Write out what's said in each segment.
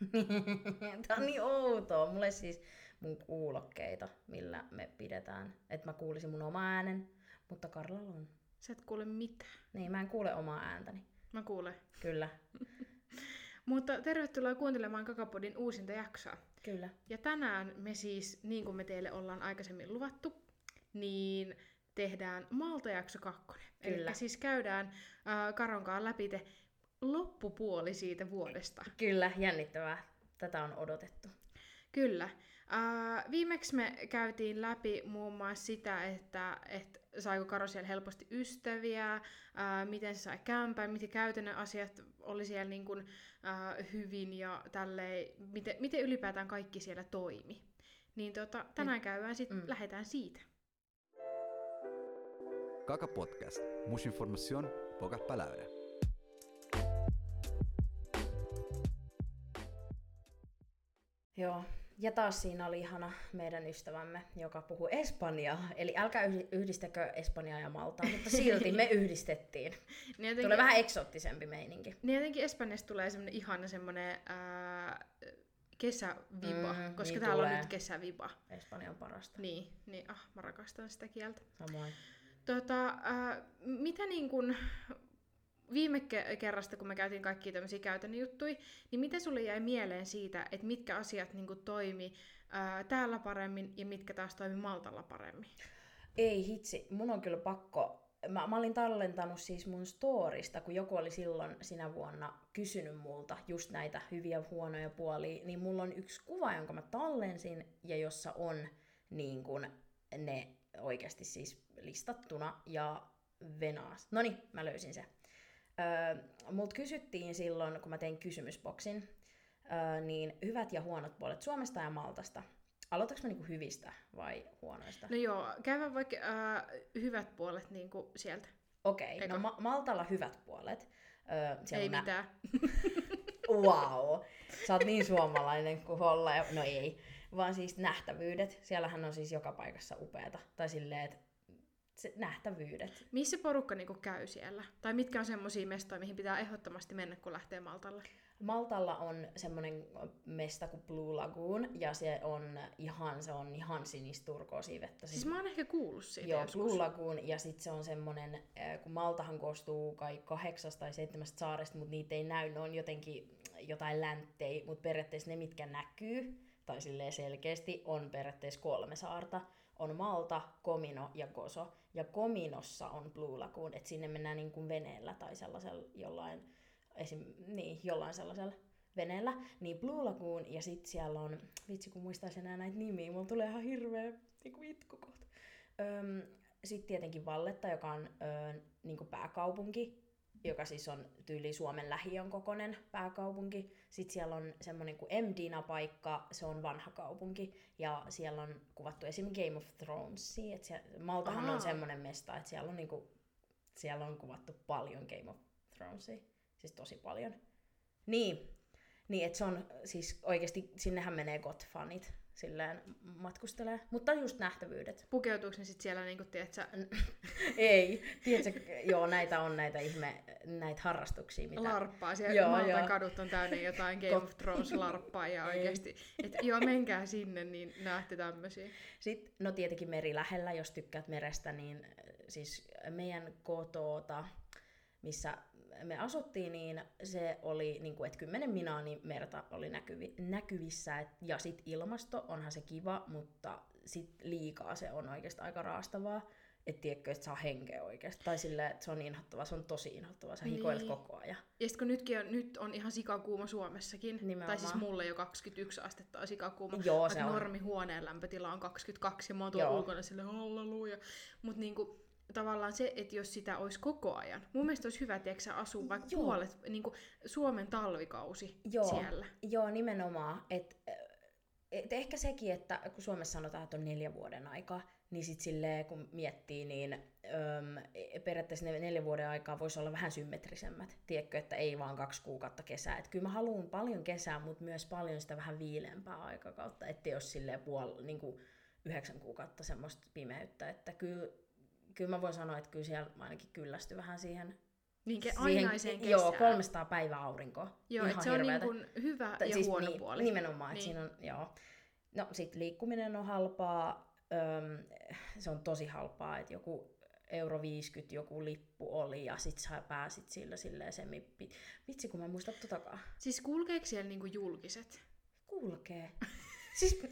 Tää on niin outoa. Mulle siis mun kuulokkeita, millä me pidetään, että mä kuulisin mun oma äänen, mutta Karlalla on. Sä et kuule mitään. Niin, mä en kuule omaa ääntäni. Mä kuulen. Kyllä, Mutta tervetuloa kuuntelemaan Kakapodin uusinta jaksoa. kyllä. Ja tänään me siis, niin kuin me teille ollaan aikaisemmin luvattu, niin tehdään Malta-jakso kakkonen. Kyllä. Eli siis käydään äh, Karonkaan läpi te loppupuoli siitä vuodesta. Kyllä, jännittävää. Tätä on odotettu. Kyllä. Äh, viimeksi me käytiin läpi muun muassa sitä, että, että saiko Karo siellä helposti ystäviä, äh, miten se sai kämpää, miten käytännön asiat oli siellä niin kuin, äh, hyvin ja tälleen, miten, miten ylipäätään kaikki siellä toimi. Niin tota, tänään käydään sitten, Mm. mm. lähdetään siitä. Kaka Podcast. Mucha información, pocas palabras. Joo. Ja taas siinä oli ihana meidän ystävämme, joka puhuu espanjaa. Eli älkää yhdi- yhdistäkö Espanjaa ja Maltaa, mutta silti me yhdistettiin. Niin jotenkin, Tulee vähän eksoottisempi meininki. niin jotenkin Espanjasta tulee semmoinen ihana semmoinen ää, kesäviba, Mm, mm, koska niin täällä tulee. on nyt kesäviba. Espanja on parasta. Niin, niin ah, mä rakastan sitä kieltä. Samoin. Tota, äh, mitä niin kun, viime ke- kerrasta, kun me käytiin kaikki tämmöisiä käytännön juttuja, niin mitä sulle jäi mieleen siitä, että mitkä asiat niin kun, toimi äh, täällä paremmin ja mitkä taas toimi Maltalla paremmin? Ei hitsi, mun on kyllä pakko. Mä, mä olin tallentanut siis mun storista, kun joku oli silloin sinä vuonna kysynyt multa just näitä hyviä huonoja puolia, niin mulla on yksi kuva, jonka mä tallensin ja jossa on niin kun ne oikeasti siis listattuna ja venaas. No niin, mä löysin se. Öö, mut kysyttiin silloin, kun mä tein kysymysboksin, öö, niin hyvät ja huonot puolet Suomesta ja Maltasta. Aloitaks mä niinku hyvistä vai huonoista? No joo, käydään vaikka äh, hyvät puolet niin kuin sieltä. Okei, Eka. no Ma- Maltalla hyvät puolet. Öö, Ei nä- mitään. Wow! Sä oot niin suomalainen kuin olla. No ei. Vaan siis nähtävyydet. Siellähän on siis joka paikassa upeata. Tai silleen, että se nähtävyydet. Missä porukka niin kuin, käy siellä? Tai mitkä on semmoisia mestoja, mihin pitää ehdottomasti mennä, kun lähtee Maltalle? Maltalla on semmonen mesta kuin Blue Lagoon, ja se on ihan, se on ihan sinisturkoosia vettä. Siis mä oon ehkä kuullut siitä Joo, joskus. Blue Lagoon, ja sitten se on semmonen, äh, kun Maltahan koostuu kai kahdeksasta tai seitsemästä saaresta, mutta niitä ei näy, ne on jotenkin jotain länttei, mutta periaatteessa ne, mitkä näkyy, tai silleen selkeästi, on periaatteessa kolme saarta. On Malta, Komino ja Gozo. Ja Kominossa on Blue Lagoon, että sinne mennään niin kuin veneellä tai sellaisella jollain, esim, niin, jollain sellaisella veneellä. Niin Blue Lagoon ja sitten siellä on, vitsi kun muistaisin enää näitä nimiä, mulla tulee ihan hirveä niin itku kohta. Öm, sitten tietenkin Valletta, joka on ö, niin pääkaupunki, joka siis on tyyli Suomen lähiön kokoinen pääkaupunki. Sitten siellä on semmoinen kuin Mdina-paikka, se on vanha kaupunki, ja siellä on kuvattu esim. Game of Thrones. Et siellä, Maltahan Aa. on semmoinen mesta, että siellä on, niinku, siellä on kuvattu paljon Game of Thronesia, siis tosi paljon. Niin, niin että se on siis oikeasti, sinnehän menee GOT-fanit silleen matkustelee, mutta just nähtävyydet. Pukeutuuko ne sit siellä, niin kuin, tiedätkö, Ei, tiedätkö, joo, näitä on näitä ihme, näitä harrastuksia, mitä... larppaa. Siellä Joo, Maltan joo. kadut on täynnä jotain Game of Thrones larppaa ja Ei. oikeesti. Että joo, menkää sinne, niin näette tämmösiä. Sitten, no tietenkin meri lähellä, jos tykkäät merestä, niin siis meidän kotota, missä me asuttiin, niin se oli, niin kuin, että 10 minaa niin merta oli näkyvi, näkyvissä. Et, ja sitten ilmasto, onhan se kiva, mutta sit liikaa se on oikeastaan aika raastavaa. Että tiedätkö, että saa henkeä oikeasti. Tai silleen, että se on inhottavaa, se on tosi inhottavaa, sä hikoilet Niin. koko ajan. Ja sitten kun nytkin on, nyt on ihan sikakuuma Suomessakin, Nimenomaan. tai siis mulle jo 21 astetta on sikakuuma, Joo, se vaikka on. normi huoneen lämpötila on 22 ja mä oon tuolla ulkona sille halleluja. Mutta niinku, tavallaan se, että jos sitä olisi koko ajan, mun mielestä olisi hyvä, tiedätkö, asua vaikka Joo. puolet, niinku Suomen talvikausi Joo, siellä. joo nimenomaan. Et, et ehkä sekin, että kun Suomessa sanotaan, että on neljä vuoden aikaa, niin sit silleen, kun miettii, niin öm, periaatteessa ne neljä vuoden aikaa voisi olla vähän symmetrisemmät. Tiedätkö, että ei vaan kaksi kuukautta kesää. Et kyllä mä haluan paljon kesää, mutta myös paljon sitä vähän viileämpää aikakautta, ettei ole silleen puol, niin kuin yhdeksän kuukautta semmoista pimeyttä. Että kyllä, kyllä mä voin sanoa, että kyllä siellä ainakin kyllästy vähän siihen Niinkin ainaiseen kesään. Joo, 300 päivää aurinkoa. Joo, Ihan se on niin kuin hyvä ja siis huono niin, puoli. Nimenomaan, että Niin. siinä on, joo. No sit liikkuminen on halpaa, öm, se on tosi halpaa, että joku euro 50 joku lippu oli ja sit sä pääsit sillä silleen semippi. Vitsi kun mä en muista totakaan. Siis kulkeeko siellä niinku julkiset? Kulkee. Siis...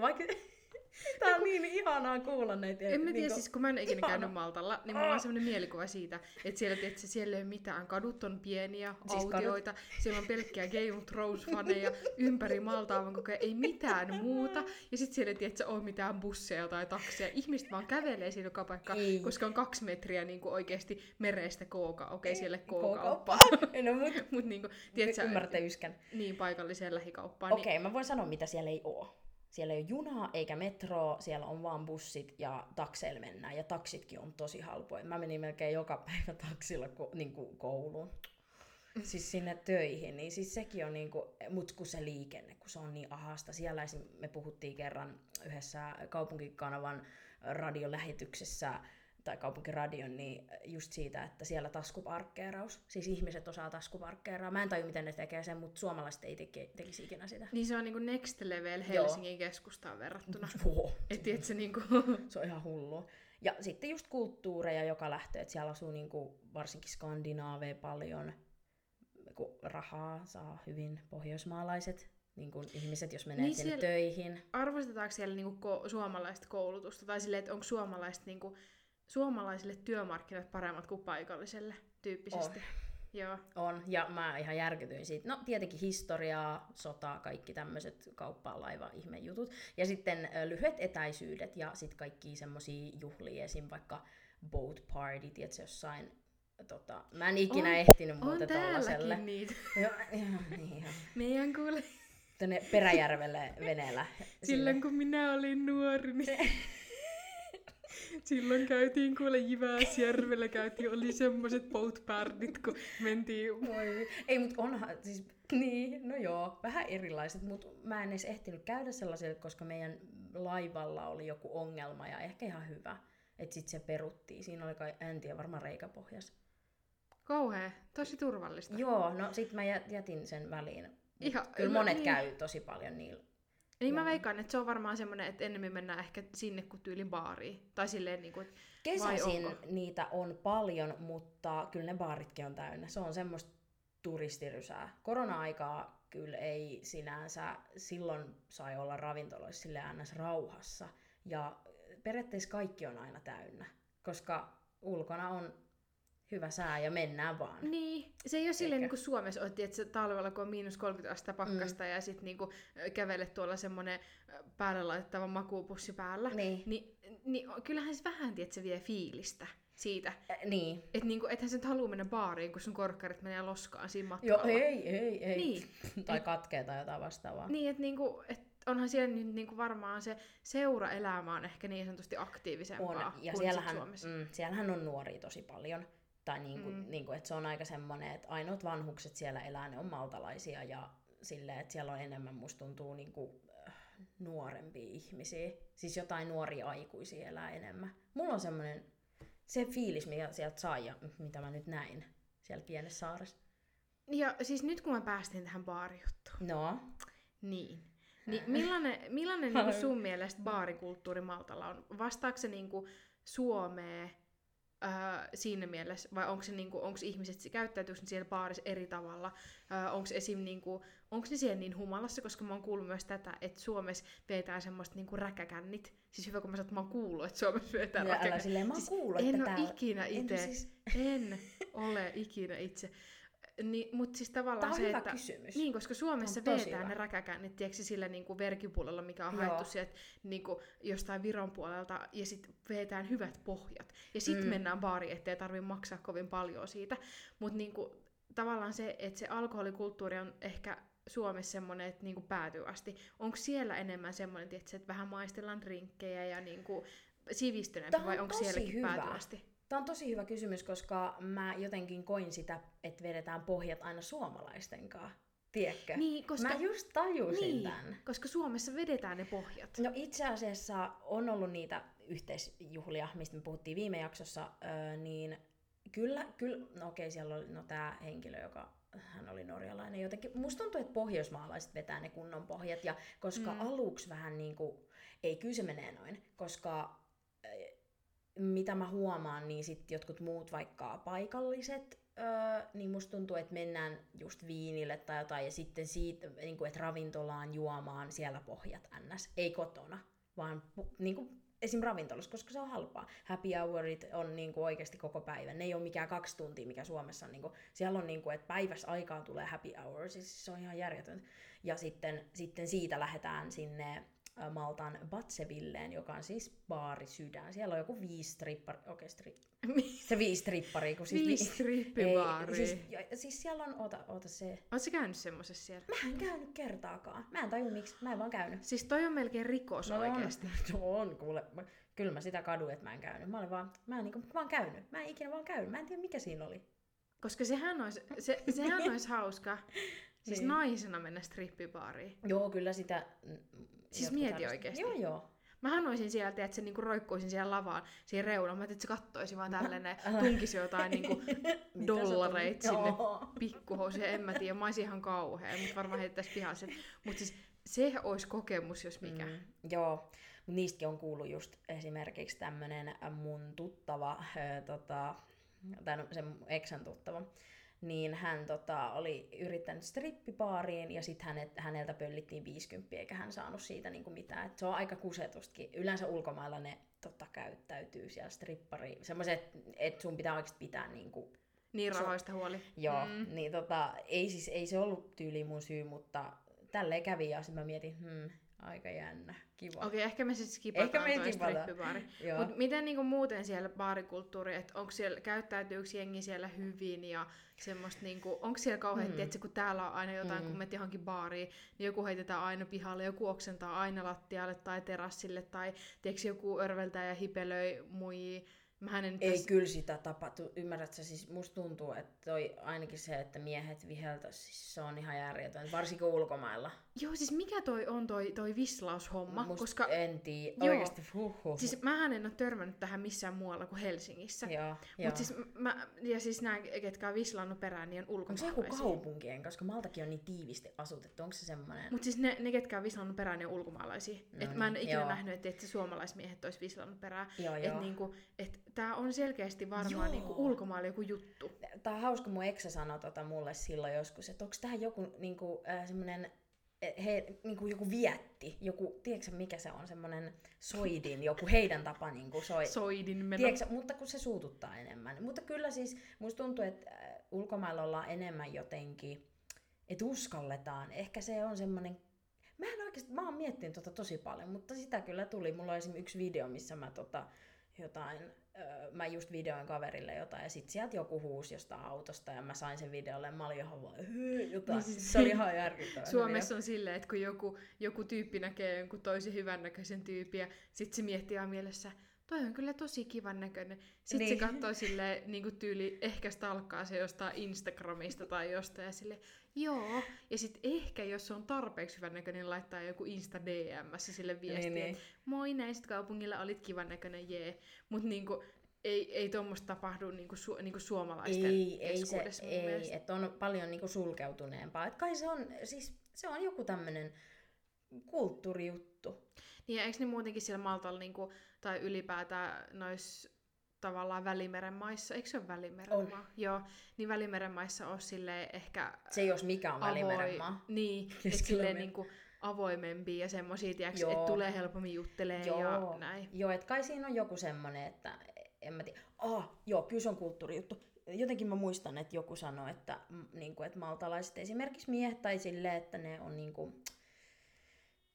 Vaikka... Tää on niin ihanaa kuulla näitä. En mä tiedä, niinku- siis kun mä en ikinä ihana. käynyt Maltalla, niin mulla on sellainen mielikuva siitä, että siellä, tiedätkö, siellä ei ole mitään. Kadut on pieniä, Siis kadut- autioita, siellä on pelkkiä Game of Thrones-faneja ympäri Maltaa, vaan koko ajan ei mitään muuta. Ja sitten siellä ei tiedätkö, ole mitään busseja tai takseja. Ihmiset vaan kävelee siinä joka paikka, Ei. koska on kaksi metriä niin kuin oikeasti merestä kooka. Okei, siellä K-kauppa. kookauppa. No mut Mutta niin kuin, tiedätkö, niin paikalliseen lähikauppaan. Okei, okay, mä voin sanoa, mitä siellä ei oo. Siellä ei ole junaa eikä metroa, siellä on vaan bussit ja takseilla mennään. Ja taksitkin on tosi halpoja. Mä menin melkein joka päivä taksilla ko- niin kuin kouluun. Siis sinne töihin, niin siis sekin on niinku, mut kun se liikenne, kun se on niin ahasta. Siellä esim. me puhuttiin kerran yhdessä kaupunkikanavan radiolähetyksessä, tai kaupunkiradion, niin just siitä, että siellä taskuparkkeeraus, siis ihmiset osaa taskuparkkeeraa. Mä en tajua, miten ne tekee sen, mutta suomalaiset ei teke, tekisi ikinä sitä. Niin se on niin kuin next level Helsingin keskustaan verrattuna. Joo, Et tiedätkö, niin kuin, se on ihan hullu. Ja sitten just kulttuureja joka lähtee, että siellä asuu niinku varsinkin skandinaaveja paljon, kun rahaa saa hyvin pohjoismaalaiset niin kuin ihmiset, jos menee Niin niin sinne töihin. arvostetaanko siellä niinku ko- suomalaista koulutusta? Tai silleen, että onko suomalaiset niinku, suomalaisille työmarkkinat paremmat kuin paikalliselle tyyppisesti? Joo. On, ja mä ihan järkytyin siitä. No tietenkin historiaa, sotaa, kaikki tämmöiset kauppaa, laiva, ihmejutut. Ja sitten lyhyet etäisyydet ja sitten kaikki semmosia juhlia, esim. vaikka boat party, tiedätkö, jossain Tota, mä en ikinä On- ehtinyt On muuten tollaselle. niitä. Joo, ihan, niin. Meidän kuule, Tänne Peräjärvelle veneellä. silloin kun minä olin nuori, niin silloin käytiin kuule Jyväsjärvellä, käytiin, oli semmoset boatpardit, kun mentiin Voi. Ei, mutta onhan, siis, niin, no joo, vähän erilaiset, mutta mä en edes ehtinyt käydä sellaiselle, koska meidän laivalla oli joku ongelma ja ehkä ihan hyvä, että sitten se peruttiin. Siinä oli kai, en tiedä, varmaan reikäpohjas. kauhea, tosi turvallista. Joo, no sit mä jät- jätin sen väliin. Ihan- Kyllä no monet niin. käy tosi paljon niillä. Niin mä veikkaan, että se on varmaan semmoinen, että ennemmin mennään ehkä sinne kuin tyylin baariin. Tai silleen niin kuin, Kesäisin niitä on paljon, mutta kyllä ne baaritkin on täynnä. Se on semmoista turistirysää. Korona-aikaa kyllä ei sinänsä, silloin sai olla ravintoloissa sille ns. rauhassa. Ja periaatteessa kaikki on aina täynnä, koska ulkona on hyvä sää ja mennään vaan. Niin, se ei ole silleen niin kuin Suomessa on, että talvella kun on miinus 30 astetta pakkasta mm. ja sitten niin kuin kävelet tuolla semmoinen päälle laitettava makuupussi päällä. Niin. Niin, niin kyllähän se vähän, tiedät, se vie fiilistä siitä. Äh, niin. Että niinku, ethän sä nyt halua mennä baariin, kun sun korkkarit menee loskaan siinä Joo, matkalla. ei, ei, ei. Niin. tai katkee tai jotain vastaavaa. Niin, että niinku, et onhan siellä nyt niinku varmaan se seuraelämä on ehkä niin sanotusti aktiivisempaa on. Ja kuin siellähän, Suomessa. mm, siellähän on nuoria tosi paljon. Tai niinku, Mm. mm. niinku, että se on aika semmoinen, että ainoat vanhukset siellä elää, ne on maltalaisia ja silleen, että siellä on enemmän, musta tuntuu, niinku, äh, nuorempia ihmisiä. Siis jotain nuoria aikuisia elää enemmän. Mulla on semmoinen, se fiilis, mikä sieltä sai ja mitä mä nyt näin siellä pienessä saaressa. Ja siis nyt kun mä päästiin tähän baarijuttuun, No, niin, niin millainen, millainen niinku sun mielestä baarikulttuuri Maltalla on? Vastaako se niinku Suomea öö, siinä mielessä, vai onko se niinku, onks ihmiset, käyttäytyykö ne siellä baarissa eri tavalla? Öö, onko esim. Niinku, onko ne siellä niin humalassa, koska mä oon kuullut myös tätä, että Suomessa vetää semmoista niinku räkäkännit. Siis hyvä, kun mä sanon, että mä oon kuullut, että Suomessa vetää räkäkännit. silleen, mä oon Siis kuullut, en että ole täällä... ikinä En itse, siis- en ole ikinä itse. Ni, mutta siis tavallaan Tää on se, hyvä että... kysymys. Niin, koska Suomessa vetää ne räkäkännit, tiedätkö, sillä niinku verkkipuolella, mikä on Joo. haettu sieltä niinku, jostain Viron puolelta, ja sitten vetään hyvät pohjat. Ja sitten Mm. mennään baariin, ettei tarvi maksaa kovin paljon siitä. Mutta niinku, tavallaan se, että se alkoholikulttuuri on ehkä Suomessa semmoinen, että niinku päätyy asti. Onko siellä enemmän semmoinen, että vähän maistellaan drinkkejä ja niinku sivistyneempi, vai onko sielläkin hyvä. päätyy asti? Tämä on tosi hyvä kysymys, koska mä jotenkin koin sitä, että vedetään pohjat aina suomalaisten kanssa. Tiedätkö? Niin, koska, Mä just tajusin niin, tämän. koska Suomessa vedetään ne pohjat. No itse asiassa on ollut niitä yhteisjuhlia, mistä me puhuttiin viime jaksossa, niin kyllä, kyllä no okei, siellä oli no, tämä henkilö, joka hän oli norjalainen jotenkin. Musta tuntuu, että pohjoismaalaiset vetää ne kunnon pohjat, ja koska mm. aluksi vähän niin kuin, ei kyllä se menee noin, koska mitä mä huomaan, niin sitten jotkut muut vaikka paikalliset, öö, niin musta tuntuu, että mennään just viinille tai jotain, ja sitten siitä, niin kuin, että ravintolaan juomaan siellä pohjat ns. Ei kotona, vaan niin kuin, esim. ravintolassa, koska se on halpaa. Happy hourit on niin kuin oikeasti koko päivän. Ne ei ole mikään kaksi tuntia, mikä Suomessa on. Niin kuin, siellä on, niin kuin, että päivässä aikaa tulee happy hour, siis se on ihan järjetöntä. Ja sitten, sitten siitä lähdetään sinne Maltan Batsevilleen, joka on siis baari sydän. Siellä on joku viisi strippari, okei okay, stri... se viisi strippari, kun siis... Viisi strippibaaria. Siis, siis siellä on, oota, oota se... Oletko käynyt semmosessa siellä? Mä en käynyt kertaakaan. Mä en tajua miksi, mä en vaan käynyt. Siis toi on melkein rikos no, oikeesti. On, on kuule. Kyllä mä sitä kaduin, että mä en käynyt. Mä olin vaan, mä en, niin kuin, mä en käynyt. Mä en ikinä vaan käynyt. Mä en tiedä mikä siinä oli. Koska sehän olisi, se, sehän olisi hauska. Siis niin. naisena mennä strippibaariin. Joo, kyllä sitä Siis mieti oikeesti. Joo, joo. Mä haluaisin sieltä, että se niinku roikkuisin siellä lavaan, siihen reunaan. Mä että se kattoisi vaan tällainen, tunkisi jotain niinku dollareita sinne pikkuhousuun. En mä tiedä, mä olisin ihan kauhea, mutta varmaan heittäisi sen. Mutta siis se olisi kokemus, jos mikä. Mm, joo, niistäkin on kuullut just esimerkiksi tämmönen mun tuttava, äh, tota, tai no, sen eksän tuttava, niin hän tota, oli yrittänyt strippipaariin ja sitten hänet, häneltä pöllittiin 50 eikä hän saanut siitä niinku mitään. Et se on aika kusetustakin. Yleensä ulkomailla ne tota, käyttäytyy siellä strippari. Semmoiset, että sun pitää oikeasti pitää niinku, niin rahoista huoli. Joo, mm. niin tota, ei, siis, ei se ollut tyyli mun syy, mutta tälleen kävi ja sitten mä mietin, hmm, aika jännä, kiva. Okei, okay, ehkä me sitten skipataan ehkä me toi strippibaari. Mutta miten niinku muuten siellä baarikulttuuri, että onko siellä, käyttäytyykö jengi siellä hyvin ja semmoista niinku, onko siellä kauhean, mm. että kun täällä on aina jotain, mm. kun menet johonkin baariin, niin joku heitetään aina pihalle, joku oksentaa aina lattialle tai terassille tai tiedätkö, joku örveltää ja hipelöi muijia Mä en Ei täs... kyllä sitä tapahtu. Ymmärrätkö, siis musta tuntuu, että toi ainakin se, että miehet viheltä, siis se on ihan järjetön, varsinkin ulkomailla. Joo, siis mikä toi on toi, toi vislaushomma? Musta koska... en tiedä, oikeesti huhhuh. Siis mähän en ole törmännyt tähän missään muualla kuin Helsingissä. Joo, Mut siis mä, ja siis nämä, ketkä on vislannut perään, niin on ulkomaalaisia. Onko se joku kaupunkien, koska Maltakin on niin tiivisti asutettu, onko se semmoinen? Mut siis ne, ne ketkä on vislannut perään, niin on ulkomaalaisia. No, et mä en niin, ikinä joo. nähnyt, että, että suomalaismiehet olisi vislannut perään. Joo, joo. Et niinku, et tämä on selkeästi varmaan niinku ulkomailla joku juttu. Tämä on hauska, mun eksä sanoi tota mulle silloin joskus, että onko tämä joku niinku, äh, semmoinen he, niin kuin joku vietti, joku, tiedätkö mikä se on, semmoinen soidin, joku heidän tapa niin kuin soi. Soidin meno. Tiedätkö, mutta kun se suututtaa enemmän. Mutta kyllä siis, musta tuntuu, että ulkomailla ollaan enemmän jotenkin, että uskalletaan. Ehkä se on semmoinen Mä en oikeasti, mä oon miettinyt tota tosi paljon, mutta sitä kyllä tuli. Mulla oli esimerkiksi yksi video, missä mä tota, jotain, öö, mä just videoin kaverille jotain ja sit sieltä joku huusi jostain autosta ja mä sain sen videolle ja mä olin ihan vaan jotain. Niin siis, se oli ihan järkyttävää. Suomessa on silleen, että kun joku, joku tyyppi näkee jonkun toisen hyvännäköisen tyypin ja sit se miettii mielessä, toi on kyllä tosi kivan näköinen. Sitten niin. se katsoo sille niin kuin tyyli, ehkä stalkkaa se jostain Instagramista tai jostain ja sille, joo. Ja sitten ehkä jos se on tarpeeksi hyvän näköinen, niin laittaa joku Insta DM sille viestiä, niin, niin. moi näin sit kaupungilla olit kivan näköinen, jee. Mutta niinku, ei, ei tuommoista tapahdu niinku, su, niinku suomalaisten ei, ei se, ei, että on paljon niinku sulkeutuneempaa. Et kai se on, siis se on joku tämmöinen kulttuurijuttu. Niin ja eikö ne muutenkin siellä Maltalla niinku, tai ylipäätään nois tavallaan Välimeren maissa, eikö se ole Välimeren on. maa? Joo, niin Välimeren maissa on sille ehkä... Se jos mikä on Välimeren maa. Niin, että silleen niinku avoimempi ja semmosia, että tulee helpommin juttelee joo. ja näin. Joo, että kai siinä on joku semmonen, että en mä tiedä. Ah, joo, kyllä se on kulttuurijuttu. Jotenkin mä muistan, että joku sanoi, että, niin kuin, että maltalaiset esimerkiksi miehet tai sille, että ne on niin kuin,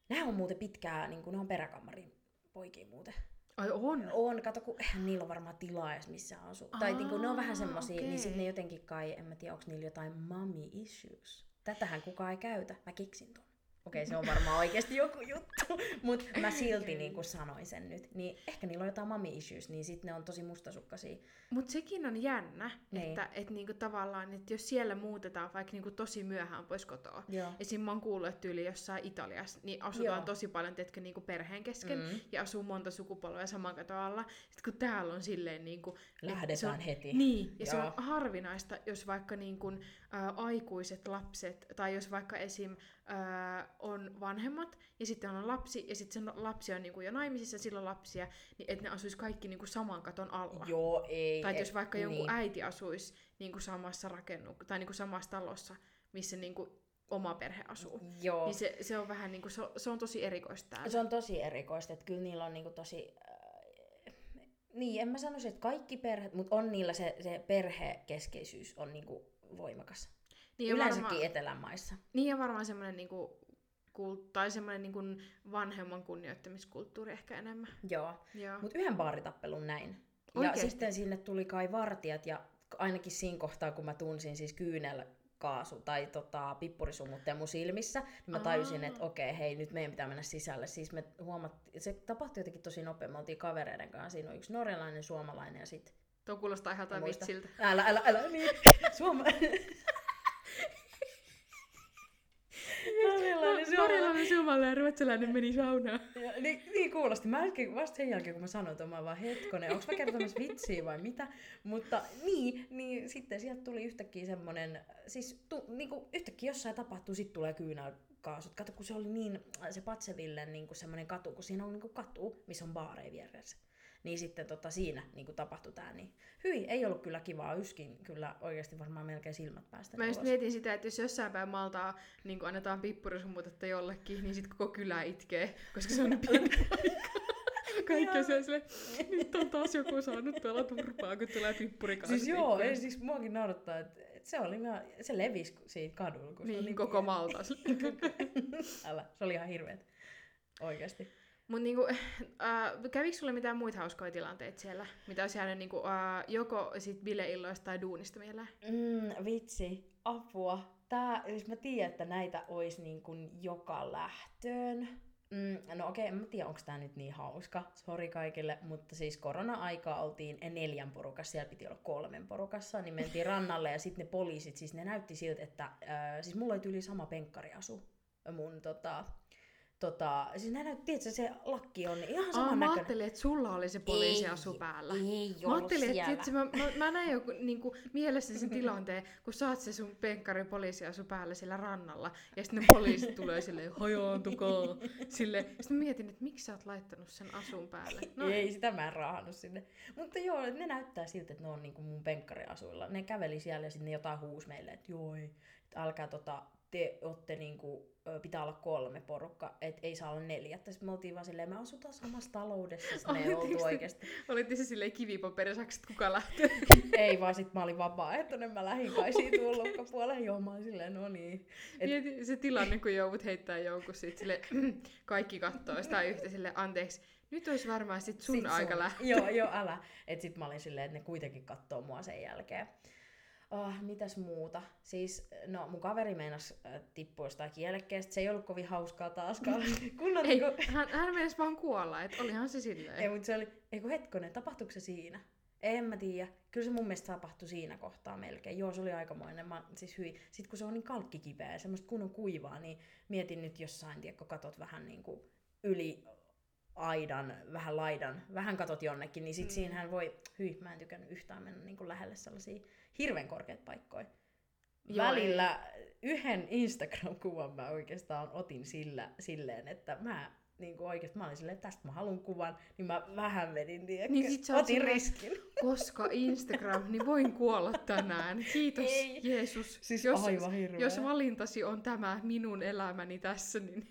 Nämä on muuten pitkää, niin kuin, ne on peräkammarin poikia muuten. Ai on? On, kato, kun eihän niillä on varmaan tilaa edes missä asuu. Aa, tai niin kuin, ne on vähän semmosia, okay. niin sitten ne jotenkin kai, en mä tiedä, onko niillä jotain mommy issues. Tätähän kukaan ei käytä, mä keksin ton. Okei, se on varmaan oikeasti joku juttu, mutta mä silti niin kuin sanoin sen nyt. Niin ehkä niillä on jotain mommy issues, niin sitten ne on tosi mustasukkaisia. Mutta sekin on jännä, Niin. että et niinku tavallaan, että jos siellä muutetaan vaikka niinku tosi myöhään pois kotoa, Joo. Esim. mä oon kuullut, että tyyli jossain Italiassa, niin asutaan Joo. tosi paljon, teetkö, niinku perheen kesken, Mm. ja asuu monta sukupolvea saman katon alla. Sitten kun täällä on silleen niinku... et Lähdetään se on, heti. Niin, ja se Joo. on harvinaista, jos vaikka niinku, ä, aikuiset lapset, tai jos vaikka esim. Ä, on vanhemmat, ja sitten on lapsi, ja sitten se lapsi on niinku jo naimisissa, sillä on lapsia, niin että ne asuisi kaikki niinku saman katon alla. Joo, ei. Tai et- jos vaikka jonkun niin. äiti asuisi niin kuin samassa rakennu tai niin kuin samassa talossa, missä niin kuin oma perhe asuu. Joo. Niin se, se on vähän niin kuin, se, on, se on tosi erikoista täällä. Se on tosi erikoista, että kyllä niillä on niinku tosi... Äh, niin, en mä sanoisi, että kaikki perheet, mutta on niillä se, se perhekeskeisyys on niinku voimakas. Niin ja Yleensäkin varmaan, etelämaissa. niin ja varmaan semmoinen niin kuin, kult, tai semmoinen niin kuin vanhemman kunnioittamiskulttuuri ehkä enemmän. Joo. Joo. Mutta yhden baaritappelun näin. Ja Oikeesti? sitten sinne tuli kai vartijat ja ainakin siinä kohtaa, kun mä tunsin siis kyynel kaasu tai tota, pippurisumutteen mun silmissä, niin mä tajusin, että okei, hei, nyt meidän pitää mennä sisälle. Siis me huomattiin, se tapahtui jotenkin tosi nopea. Me oltiin kavereiden kanssa. Siinä on yksi norjalainen, suomalainen ja sitten... Tuo kuulostaa ihan jotain vitsiltä. Älä, älä, älä, niin. Suomalainen. Norjalainen, suomalainen. Norjalainen, suomalainen ja ruotsalainen meni saunaan. Ja, niin, niin kuulosti. Mä äsken, vasta sen jälkeen, kun mä sanoin, että mä vaan hetkonen, onko mä kertomassa vitsiä vai mitä. Mutta niin, niin sitten sieltä tuli yhtäkkiä semmonen, siis tu, niinku, yhtäkkiä jossain tapahtuu, sit tulee kyynäkaasut. Kato, kun se oli niin, se Patseville niin semmoinen katu, kun siinä on niin katu, missä on baareja vieressä. Niin sitten tota, siinä niin tapahtui tää. Niin. Hyi, ei ollut kyllä kivaa. Yskin kyllä oikeasti varmaan melkein silmät päästä. Mä just mietin sitä, että jos jossain päin maltaa niin kun annetaan pippurisumutetta jollekin, niin sitten koko kylä itkee, koska se on niin. Kaikki on silleen, nyt on taas joku saanut tuolla turpaa, kun tulee pippurikaasu. Siis joo, ei, siis muakin naurattaa, että et se oli se levisi siitä kadulla. Kun se Niin, oli koko Malta. Älä, se oli ihan hirveet. Oikeesti. Mutta niinku, äh, kävikö sulle mitään muita hauskoja tilanteita siellä, mitä olisi jäänyt niinku, äh, joko sit bileilloista tai duunista mieleen? Mm, vitsi, apua. Tää, siis mä tiedän, että näitä olisi niin kuin joka lähtöön. Mm, no okei, en mä tiedä, onko tää nyt niin hauska. Sori kaikille, mutta siis korona-aikaa oltiin neljän porukassa, siellä piti olla kolmen porukassa, niin mentiin rannalle ja sitten ne poliisit, siis ne näytti siltä, että, äh, siis mulla oli yli sama penkkariasu mun tota, tota, siis ne näytti, että se lakki on ihan Aa, saman mä näköinen. ajattelin, että sulla oli se poliisiasu päällä. Ei Mä ajattelin, että tiiätkö, mä, mä, mä näin joku niinku, mielessä sen tilanteen, kun saat se sun penkkari poliisiasu päällä siellä rannalla, ja sitten ne poliisit tulee silleen, hajaantukaa. Sille. Sitten mä mietin, että miksi sä oot laittanut sen asun päälle. No ei, sitä mä en raahannut sinne. Mutta joo, ne näyttää siltä, että ne on niinku mun penkkariasuilla. Ne käveli siellä ja sitten jotain huus meille, että joo, ei, että älkää tota, te ootte niinku, pitää olla kolme porukka, että ei saa olla neljättä. Sitten me oltiin vaan silleen, me asutaan samassa taloudessa, sitten me ei oltu oikeasti. Olitte se silleen kivipaperisakset, että kuka lähtee. ei vaan sit mä olin vapaaehtoinen, mä lähdin kai siitä ulkopuolelle, joo mä olin silleen, no niin. Et- Mieti se tilanne, kun joudut heittää jonkun sit sille, kaikki kattoo sitä yhtä sille, anteeksi, nyt olisi varmaan sit sun Sit aika lähteä. Joo, joo, älä. Et sit mä olin silleen, että ne kuitenkin kattoo mua sen jälkeen. Oh, mitäs muuta? Siis, no mun kaveri meinas äh, tippua jostain kielekkeestä. Se ei ollut kovin hauskaa taaskaan. Kunnon Ei, niinku... hän, hän meinasi vaan kuolla, että olihan se silleen. Ei, mutta se oli... Ei kun hetkonen, tapahtuiko se siinä? En mä tiedä. Kyllä se mun mielestä tapahtui siinä kohtaa melkein. Joo, se oli aikamoinen. Mä, siis hyi. Sitten kun se on niin kalkkikiveä ja semmoista kunnon kuivaa, niin mietin nyt jossain, tiedätkö, katot vähän niin kuin yli aidan, vähän laidan, vähän katot jonnekin, niin sit Mm. siinähän voi, hyi, mä en tykännyt yhtään mennä niin kuin lähelle sellaisia hirveän korkeat paikkoja. Joo, Välillä yhden Instagram-kuvan mä oikeastaan otin sillä, silleen, että mä niin kuin oikeasti, mä olin silleen, että tästä mä haluan kuvan, niin mä vähän vedin, tiedätkö? Niin sit otin silleen- riskin. Koska Instagram, niin voin kuolla tänään. Kiitos Ei. Jeesus. Siis jos, aivan hirveä. jos valintasi on tämä minun elämäni tässä, niin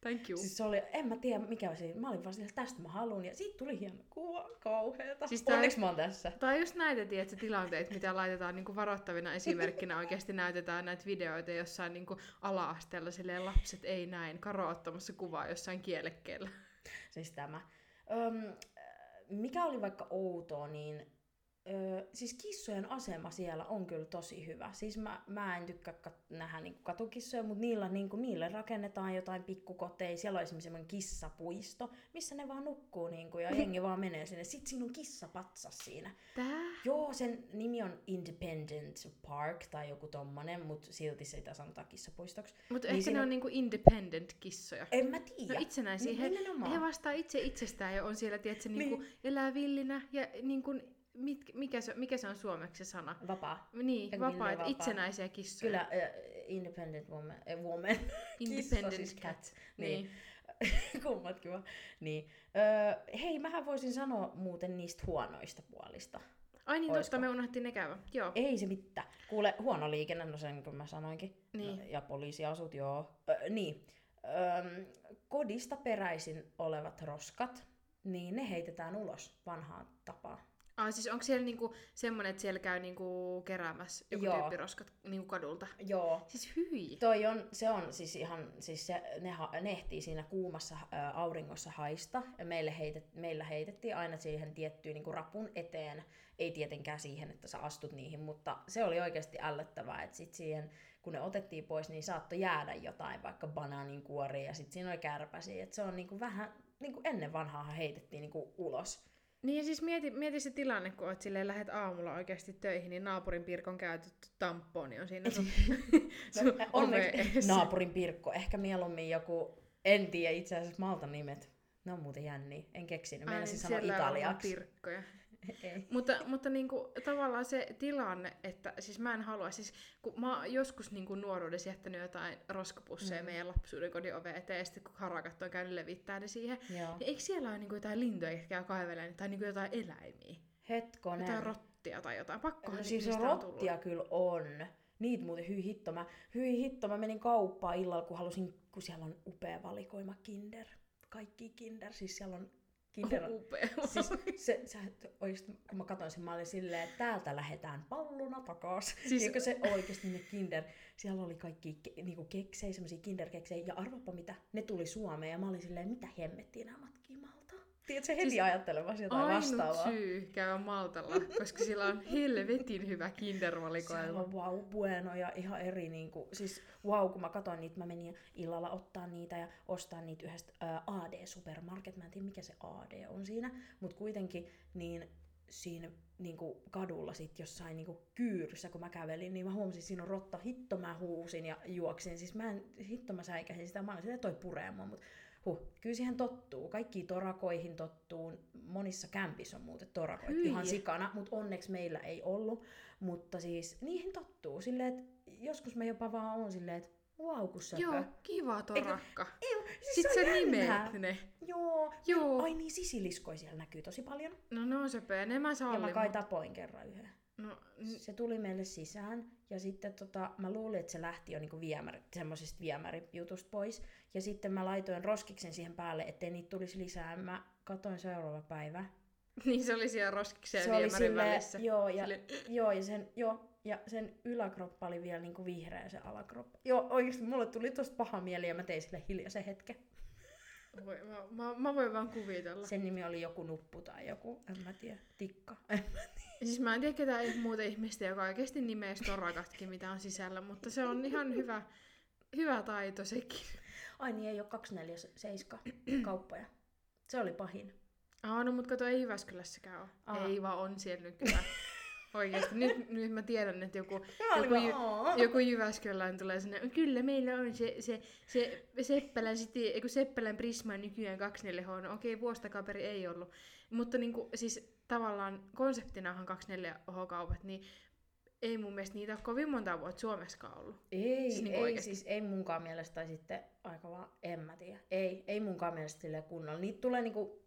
thank you. Siis se oli, en mä tiedä mikä siinä, mä olin vaan että tästä mä haluan, ja siitä tuli hieno kuva, kauheeta. Siis tää- Onneksi mä oon tässä. Tai just näitä, tiedätkö, tilanteet, mitä laitetaan niin kuin varoittavina esimerkkinä. Oikeasti näytetään näitä videoita jossain niin kuin ala-asteella, silleen lapset ei näin, Karo ottamassa kuvaa jossain kielekkeellä. Siis tämä. Öm, mikä oli vaikka outoa, niin Öö, siis kissojen asema siellä on kyllä tosi hyvä. Siis mä, mä en tykkää kat- nähdä niinku katukissoja, mutta niillä, niinku, niille rakennetaan jotain pikkukoteja. Siellä on esimerkiksi semmoinen kissapuisto, missä ne vaan nukkuu niinku, ja jengi vaan menee sinne. Sitten siinä on kissapatsas siinä. Tää? Joo, sen nimi on Independent Park tai joku tommonen, mutta silti sitä sanotaan kissapuistoksi. Mutta Niin ehkä siinä ne on- on niinku independent-kissoja. En mä tiedä. No itsenäisiä. Ni- He, he vastaa itse itsestään ja on siellä, tiedätkö, niinku, Niin. elää villinä ja niinku, mit, mikä, se, mikä se on suomeksi se sana? Vapaa. Niin, vapaita, villeen vapaa? itsenäisiä kissoja. Kyllä, äh, independent woman. Äh, woman. Independent Kissa, siis cat. cat. Niin. Niin. Kummatkin vaan. Niin. Öö, hei, mähän voisin sanoa muuten niistä huonoista puolista. Ai niin, Oisko? tosta me unohdettiin ne käydä. Joo. Ei se mitään. Kuule, huono liikenne, no sen kun mä sanoinkin. Niin. No, ja poliisiasut, joo. Ö, niin. Öm, kodista peräisin olevat roskat, niin ne heitetään ulos vanhaan tapaan. Ah, siis onko siellä niinku semmonen, että siellä käy niinku keräämässä joku Joo. tyyppi roskat niinku kadulta? Joo. Siis hyi. Toi on, se on siis ihan, siis se, ne, ha, ne ehtii siinä kuumassa ä, auringossa haista. Ja meille heitet, meillä heitettiin aina siihen tiettyyn niin rapun eteen. Ei tietenkään siihen, että sä astut niihin, mutta se oli oikeasti ällöttävää, että sit siihen, kun ne otettiin pois, niin saattoi jäädä jotain, vaikka banaanin kuori ja sitten siinä oli kärpäsiä. Et se on niinku vähän, niinku ennen vanhaa heitettiin niinku ulos. Niin ja siis mieti, mieti se tilanne, kun oot silleen, lähet aamulla oikeasti töihin, niin naapurin pirkon käytetty tamponi on siinä sun, sun No, onneksi naapurin Pirkko, ehkä mieluummin joku, en tiedä itse asiassa Maltan nimet. Ne on muuten jänniä, en keksinyt, Ai meinasin niin, sanoa italiaksi. pirkkoja. Ei. Mutta, mutta niinku, tavallaan se tilanne, että siis mä en halua, siis kun mä oon joskus niinku nuoruudessa jättänyt jotain roskapusseja Mm. meidän lapsuuden kodin oveen eteen, ja sitten kun harakat on käynyt levittää ne siihen, Joo. niin eikö siellä ole niinku jotain lintuja, jotka käy kaivelemaan, tai niinku jotain eläimiä? Hetkonen. Jotain rottia tai jotain. Pakkohan no siis niistä on rottia kyllä on. Niitä muuten, hyi hitto, mä, hyi hitto, mä menin kauppaan illalla, kun halusin, kun siellä on upea valikoima Kinder. Kaikki Kinder, siis siellä on Kinder on, Upea. Siis se, sä, oikeasti, kun mä katsoin sen, mä olin silleen, että täältä lähdetään palluna takas. Siis-. Eikö se oikeasti ne kinder, siellä oli kaikki ke, niinku keksejä, semmosia kinderkeksejä, ja arvapa mitä, ne tuli Suomeen, ja mä olin silleen, mitä hemmettiä nämä matkii malta? Tiedätkö, heti Siis ajattelemassa jotain Ainut vastaavaa. syy käydä Maltalla, koska sillä on helvetin hyvä kindervalikoima. on wow, bueno ja ihan eri, niinku, siis wow, kun mä katsoin niitä, mä menin illalla ottaa niitä ja ostaa niitä yhdestä ää, AD Supermarket, mä en tiedä mikä se AD on siinä, mutta kuitenkin niin siinä niinku kadulla sit jossain niinku kyyryssä, kun mä kävelin, niin mä huomasin, että siinä on rotta, hitto mä huusin ja juoksin, siis mä en, hitto mä säikäsin sitä, mä olin silleen, toi puree mua, mutta huh, kyllä siihen tottuu, kaikki torakoihin tottuu, monissa kämpissä on muuten torakoit Hyi. ihan sikana, mutta onneksi meillä ei ollut, mutta siis niihin tottuu, silleen, että joskus mä jopa vaan on silleen, että wow, kun söpö. Joo, kiva torakka. Ei, siis Sitten se sä nimeät ne. Joo. Joo. Ai niin, sisiliskoja siellä näkyy tosi paljon. No ne on söpöjä, ne mä Ja sallin. mä kai mutta- tapoin kerran yhden. No, n- Se tuli meille sisään ja sitten tota, mä luulin, että se lähti jo niinku viemäri, semmoisesta viemärijutusta pois. Ja sitten mä laitoin roskiksen siihen päälle, ettei niitä tulisi lisää. Mä katoin seuraava päivä. niin se oli siellä roskikseen se ja viemärin silleen, välissä. joo, ja, Silleen, joo, ja sen, joo, ja sen yläkroppa oli vielä niinku vihreä ja se alakroppa. Joo, oikeesti mulle tuli tosta paha mieli ja mä tein sille hiljaisen hetken. Voi, mä, mä, mä, voin vaan kuvitella. Sen nimi oli joku nuppu tai joku, en mä tiedä, tikka. Siis mä en tiedä ketään muuta ihmistä, joka oikeasti nimeää torakatkin, mitä on sisällä, mutta se on ihan hyvä, hyvä taito sekin. Ai niin, ei ole 247 kauppoja. Se oli pahin. Aa, no mut kato, ei Jyväskylässäkään ole. Aa. Ei vaan on siellä nykyään. Oikeesti, nyt, nyt mä tiedän, että joku, joku, Jy, joku Jyväskylään tulee sinne, kyllä meillä on se, se, se Seppälän, City, Seppälän Prisma nykyään 24H, no okei, vuostakaperi ei ollut. Mutta niinku, siis tavallaan konseptinahan 24H-kaupat, niin ei mun mielestä niitä ole kovin monta vuotta Suomessakaan ollut. Ei, Siis niinku ei, siis ei munkaan mielestä, tai sitten aika vaan, en mä tiedä. Ei, ei munkaan mielestä sille kunnolla. Niitä tulee niinku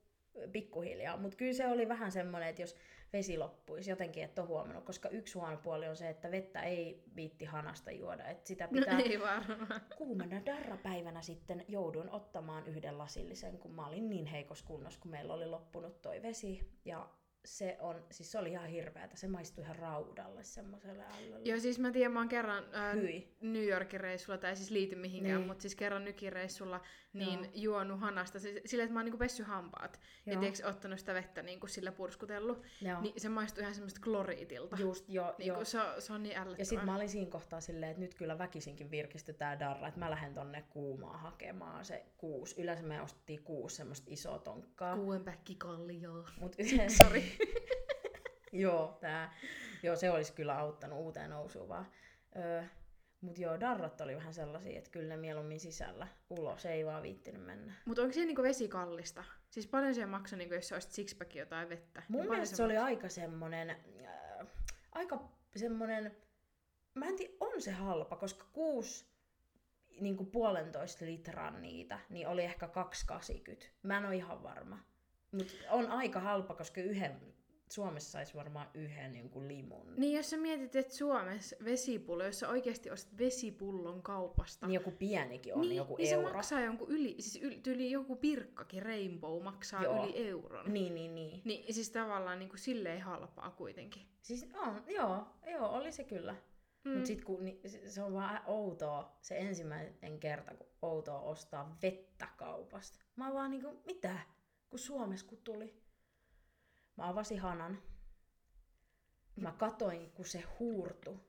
pikkuhiljaa, mutta kyllä se oli vähän semmoinen, että jos vesi loppuisi jotenkin, että on huomannut, koska yksi huono puoli on se, että vettä ei viitti hanasta juoda, että sitä pitää No ei varmaan. kuumana darrapäivänä sitten jouduin ottamaan yhden lasillisen, kun mä olin niin heikossa kunnossa, kun meillä oli loppunut toi vesi. Ja se on, siis se oli ihan hirveätä. Se maistui ihan raudalle semmoiselle ällölle. Joo, siis mä tiedän, mä oon kerran ää, Hyi. New Yorkin reissulla, tai siis liity mihinkään, Niin. mutta siis kerran nykireissulla, niin Joo. juonut hanasta si- silleen, että mä oon niinku pessy hampaat. Ja Joo. tiiäks, ottanut sitä vettä niinku sillä purskutellut. Joo. Niin se maistui ihan semmoista kloriitilta. Just, joo, Niin joo. kuin se, se on niin ällöttävää. Ja sitten mä olin siinä kohtaa silleen, että nyt kyllä väkisinkin virkistytään darra, että mä lähden tonne kuumaa hakemaan se kuusi. Yleensä me ostettiin kuusi semmoista isoa tonkkaa. Kuuen päkki kalliaa. Mut yleensä, Sori. joo, tää, joo, se olisi kyllä auttanut uuteen nousuun vaan. Öö, mut joo, darrat oli vähän sellaisia, että kyllä ne mieluummin sisällä. Ulos ei vaan viittinyt mennä. Mutta onko se niinku vesi kallista? Siis paljon se maksoi, niinku, jos olisit sixpackin jotain vettä? Mun Niin mielestä se oli maksoi? aika semmonen, äh, aika semmonen, mä en tiedä, on se halpa, koska kuusi niin kuin puolentoista litran niitä, niin oli ehkä 2,80. Mä en ole ihan varma. Mutta on aika halpa, koska yhden, Suomessa saisi varmaan yhden niin kuin limun. Niin jos sä mietit, että Suomessa vesipullo, jos sä oikeasti ostat vesipullon kaupasta, Niin joku pienikin on, niin, joku niin euro. se maksaa jonkun yli, siis yli, yli joku pirkkakin, Rainbow maksaa Joo. yli euron. Niin, niin, niin. Niin siis tavallaan niin kuin silleen halpaa kuitenkin. Siis on, joo, joo, oli se kyllä. Mm. Mutta sitten kun ni, se- se on vaan outoa, se ensimmäinen kerta, kun outoa ostaa vettä kaupasta. Mä oon vaan niinku, mitä? Kun Suomessa kun tuli. Mä avasin hanan. Mä katoin, kun se huurtu.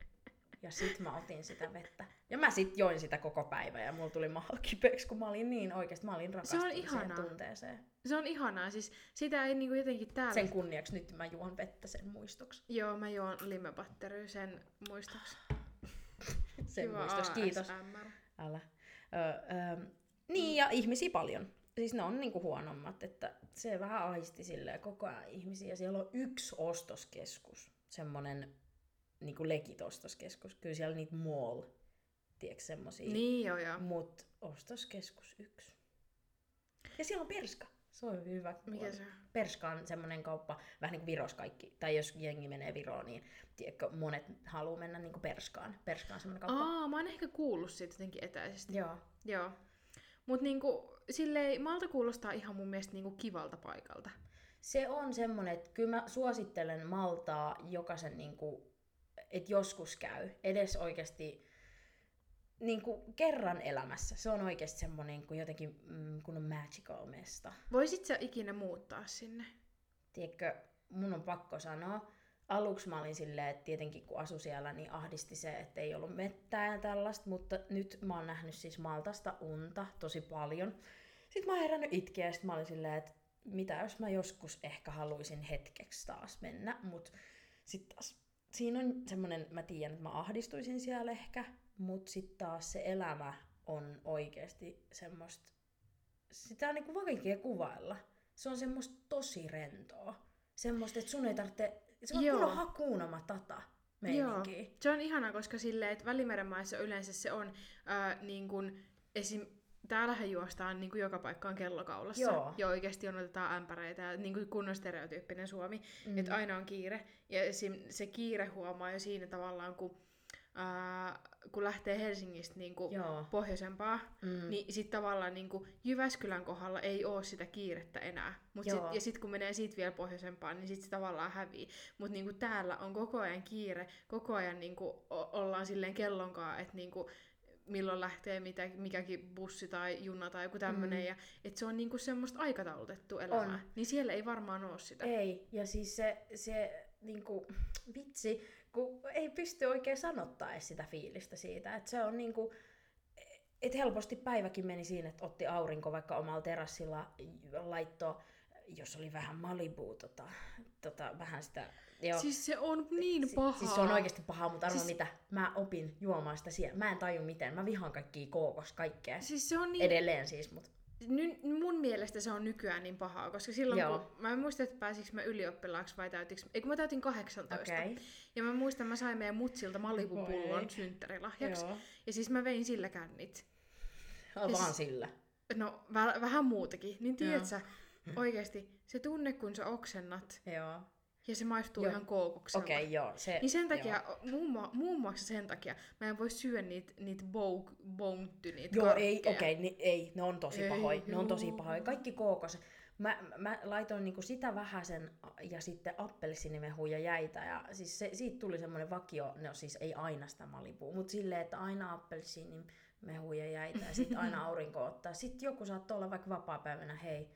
Ja sit mä otin sitä vettä. Ja mä sit join sitä koko päivä ja mulla tuli maha kipeäksi, kun mä olin niin oikeesti, mä olin rakastunut siihen ihanaa. tunteeseen. Se on ihanaa, siis sitä ei niinku jotenkin täällä... Sen kunniaksi nyt mä juon vettä sen muistoksi. Joo, mä juon limebattery sen muistoksi. Sen Hyvä muistoksi, kiitos. ASMR. Älä. Ö, ö, niin, ja ihmisiä paljon. Siis ne on niinku huonommat, että se vähän aisti silleen koko ajan ihmisiä. Siellä on yksi ostoskeskus, semmonen niinku legit ostoskeskus. Kyllä siellä niitä mall, tiedätkö semmosia. Niin joo joo. Mut ostoskeskus yksi. Ja siellä on Perska. Se on hyvä. Mikä se on? Perska on semmonen kauppa, vähän niin kuin Viros kaikki. Tai jos jengi menee Viroon, niin tiedätkö, monet haluaa mennä niin kuin Perskaan. Perska on semmonen kauppa. Aa, mä oon ehkä kuullut siitä jotenkin etäisesti. Joo. Joo. Mut niinku, silleen, Malta kuulostaa ihan mun mielestä niinku kivalta paikalta. Se on semmonen, että kyllä mä suosittelen Maltaa jokaisen, niinku, että joskus käy. Edes oikeasti niinku, kerran elämässä. Se on oikeasti semmonen kuin jotenkin mm, kun on magical mesta. Voisit sä ikinä muuttaa sinne? Tiedätkö, mun on pakko sanoa, aluksi mä olin silleen, että tietenkin kun asu siellä, niin ahdisti se, että ei ollut mettää ja tällaista, mutta nyt mä oon nähnyt siis Maltasta unta tosi paljon. Sitten mä oon herännyt itkeä ja sit mä olin silleen, että mitä jos mä joskus ehkä haluaisin hetkeksi taas mennä, mutta sitten taas siinä on semmonen, mä tiedän, että mä ahdistuisin siellä ehkä, mutta sitten taas se elämä on oikeasti semmoista, sitä on niinku vaikea kuvailla. Se on semmoista tosi rentoa. Semmoista, että sun ei tarvitse, se on Joo. kunnon hakuuna matata meininkiä. Se on ihanaa, koska silleen, että Välimeren maissa yleensä se on ää, niin kun, esim. Täällähän juostaan niin kuin joka paikkaan kellokaulassa. Joo. Ja oikeasti otetaan ämpäreitä ja niin kuin kunnon stereotyyppinen Suomi. Mm. Että aina on kiire. Ja esim. se kiire huomaa jo siinä tavallaan, kun, kun lähtee Helsingistä niin kuin Joo. pohjoisempaa, Mm. niin sitten tavallaan niin kuin Jyväskylän kohdalla ei ole sitä kiirettä enää. Mut sit, ja sitten kun menee siitä vielä pohjoisempaan, niin sitten se tavallaan hävii. Mutta niin täällä on koko ajan kiire, koko ajan niin kuin ollaan silleen kellonkaan, että niin kuin milloin lähtee mitä, mikäkin bussi tai juna tai joku tämmöinen. Mm. Ja että se on niin kuin semmoista aikataulutettua elämää. On. Niin siellä ei varmaan ole sitä. Ei, ja siis se, se niinku, vitsi, kun ei pysty oikein sanottaa edes sitä fiilistä siitä, että se on niinku, että helposti päiväkin meni siinä, että otti aurinko vaikka omalla terassilla, laitto, jos oli vähän Malibu, tota, tota, vähän sitä, joo. Siis se on niin Si- pahaa. Siis se on oikeasti pahaa, mutta arvo Siis- mitä, mä opin juomaan sitä siellä. Mä en taju miten, mä vihaan kaikkia kookos, kaikkea. Siis se on niin Edelleen siis, mutta Ny, mun mielestä se on nykyään niin pahaa, koska silloin Joo. kun, mä en muista, että pääsikö mä ylioppilaaksi vai täytinkö, ei kun mä täytin 18. okei. Ja mä muistan, mä sain meidän mutsilta Voi. Malibu-pullon synttärilahjaksi. Joo. Ja siis mä vein sillä kännit. Vaan siis- sillä. No, vä- vähän muutakin. Niin Joo. tiedät sä, oikeesti, se tunne kun sä oksennat Joo. Ja se maistuu Joo. ihan kookokselta. Okei, okay, joo. Se, Niin sen joo. takia, muun, mua- muun muassa sen takia, mä en voi syödä niitä, bouk, bounty, niitä Joo, karkkeja. ei, okei, okay, ni, ei, ne on tosi Ei, pahoja. Ne on tosi pahoja. Kaikki kookos. Mä, mä laitoin niinku sitä vähäsen ja sitten appelsiinimehu ja jäitä. Ja siis se, siitä tuli semmoinen vakio, no siis ei aina sitä malipuu, mutta silleen, että aina appelsiinimehu ja jäitä ja sitten aina aurinko ottaa. Sitten joku saattoi olla vaikka vapaa-päivänä, hei,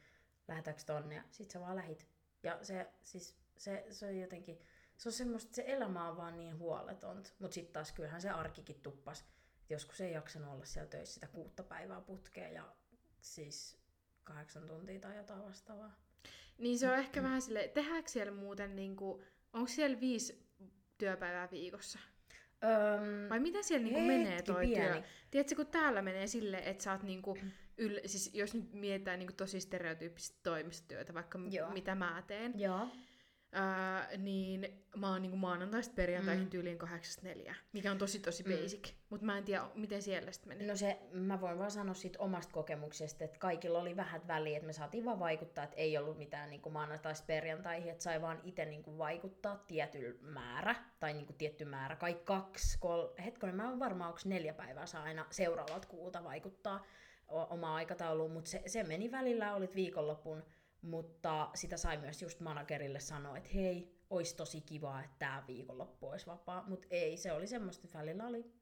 lähdetäänkö tonne? Ja sit sä vaan lähit. Ja se, siis, se, se on jotenkin, se on semmoista, se elämä on vaan niin huoletonta. Mutta sitten taas kyllähän se arkikin tuppas. Joskus ei jaksanut olla siellä töissä sitä kuutta päivää putkeen ja siis kahdeksan tuntia tai jotain vastaavaa. Niin se on ehkä vähän sille, tehdäänkö siellä muuten niinku, onko siellä viisi työpäivää viikossa? Öm, Vai miten siellä niinku menee toi pieni. työ? Tiedätkö, kun täällä menee silleen, että sä oot niinku, yl, siis jos nyt mietitään niinku tosi stereotyyppistä toimistotyötä, vaikka m- Joo. mitä mä teen, Joo. Ää, niin mä oon niinku maanantaista perjantaihin Mm. tyyliin kahdeksasta neljä, mikä on tosi tosi Mm. basic. Mutta mä en tiedä, miten siellä sitten menee. No se, mä voin vaan sanoa siitä omasta kokemuksesta, että kaikilla oli vähän väliä, että me saatiin vaan vaikuttaa, että ei ollut mitään niin maanantaista perjantaihin, että sai vaan itse niin vaikuttaa tietyllä määrä, tai niin tietty määrä, kai kaksi, kol... hetkonen, mä oon varmaan, onko neljä päivää saa aina seuraavalta kuulta vaikuttaa omaa aikatauluun, mutta se, se meni välillä, olit viikonlopun, mutta sitä sai myös just managerille sanoa, että hei, olisi tosi kiva, että tämä viikonloppu olisi vapaa, mutta ei, se oli semmoista, että välillä oli.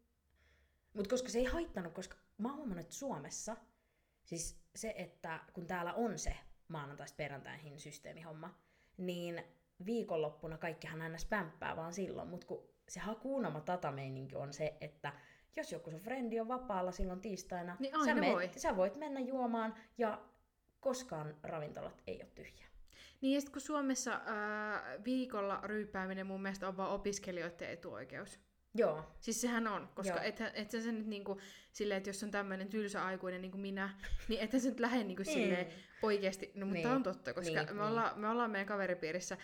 Mutta koska se ei haittanut, koska mä oon huomannut, että Suomessa, siis se, että kun täällä on se maanantaista perjantaihin systeemihomma, niin viikonloppuna kaikkihan aina spämppää vaan silloin, mutta kun se hakuunama tatameininki on se, että jos joku sun frendi on vapaalla silloin tiistaina, Niin sä, meet- voi. sä voit mennä juomaan ja koskaan ravintolat ei ole tyhjiä. Niin ja sit kun Suomessa ää, viikolla ryyppääminen mun mielestä on vaan opiskelijoiden etuoikeus. Joo, Siis sehän on, koska Joo. et, et sä sen nyt niinku, silleen, että jos on tämmöinen tylsä aikuinen niin kuin minä, niin et sä nyt lähde niinku silleen oikeasti, no mutta Niin. on totta, koska Niin, me, niin. Ollaan, me ollaan meidän kaveripiirissä,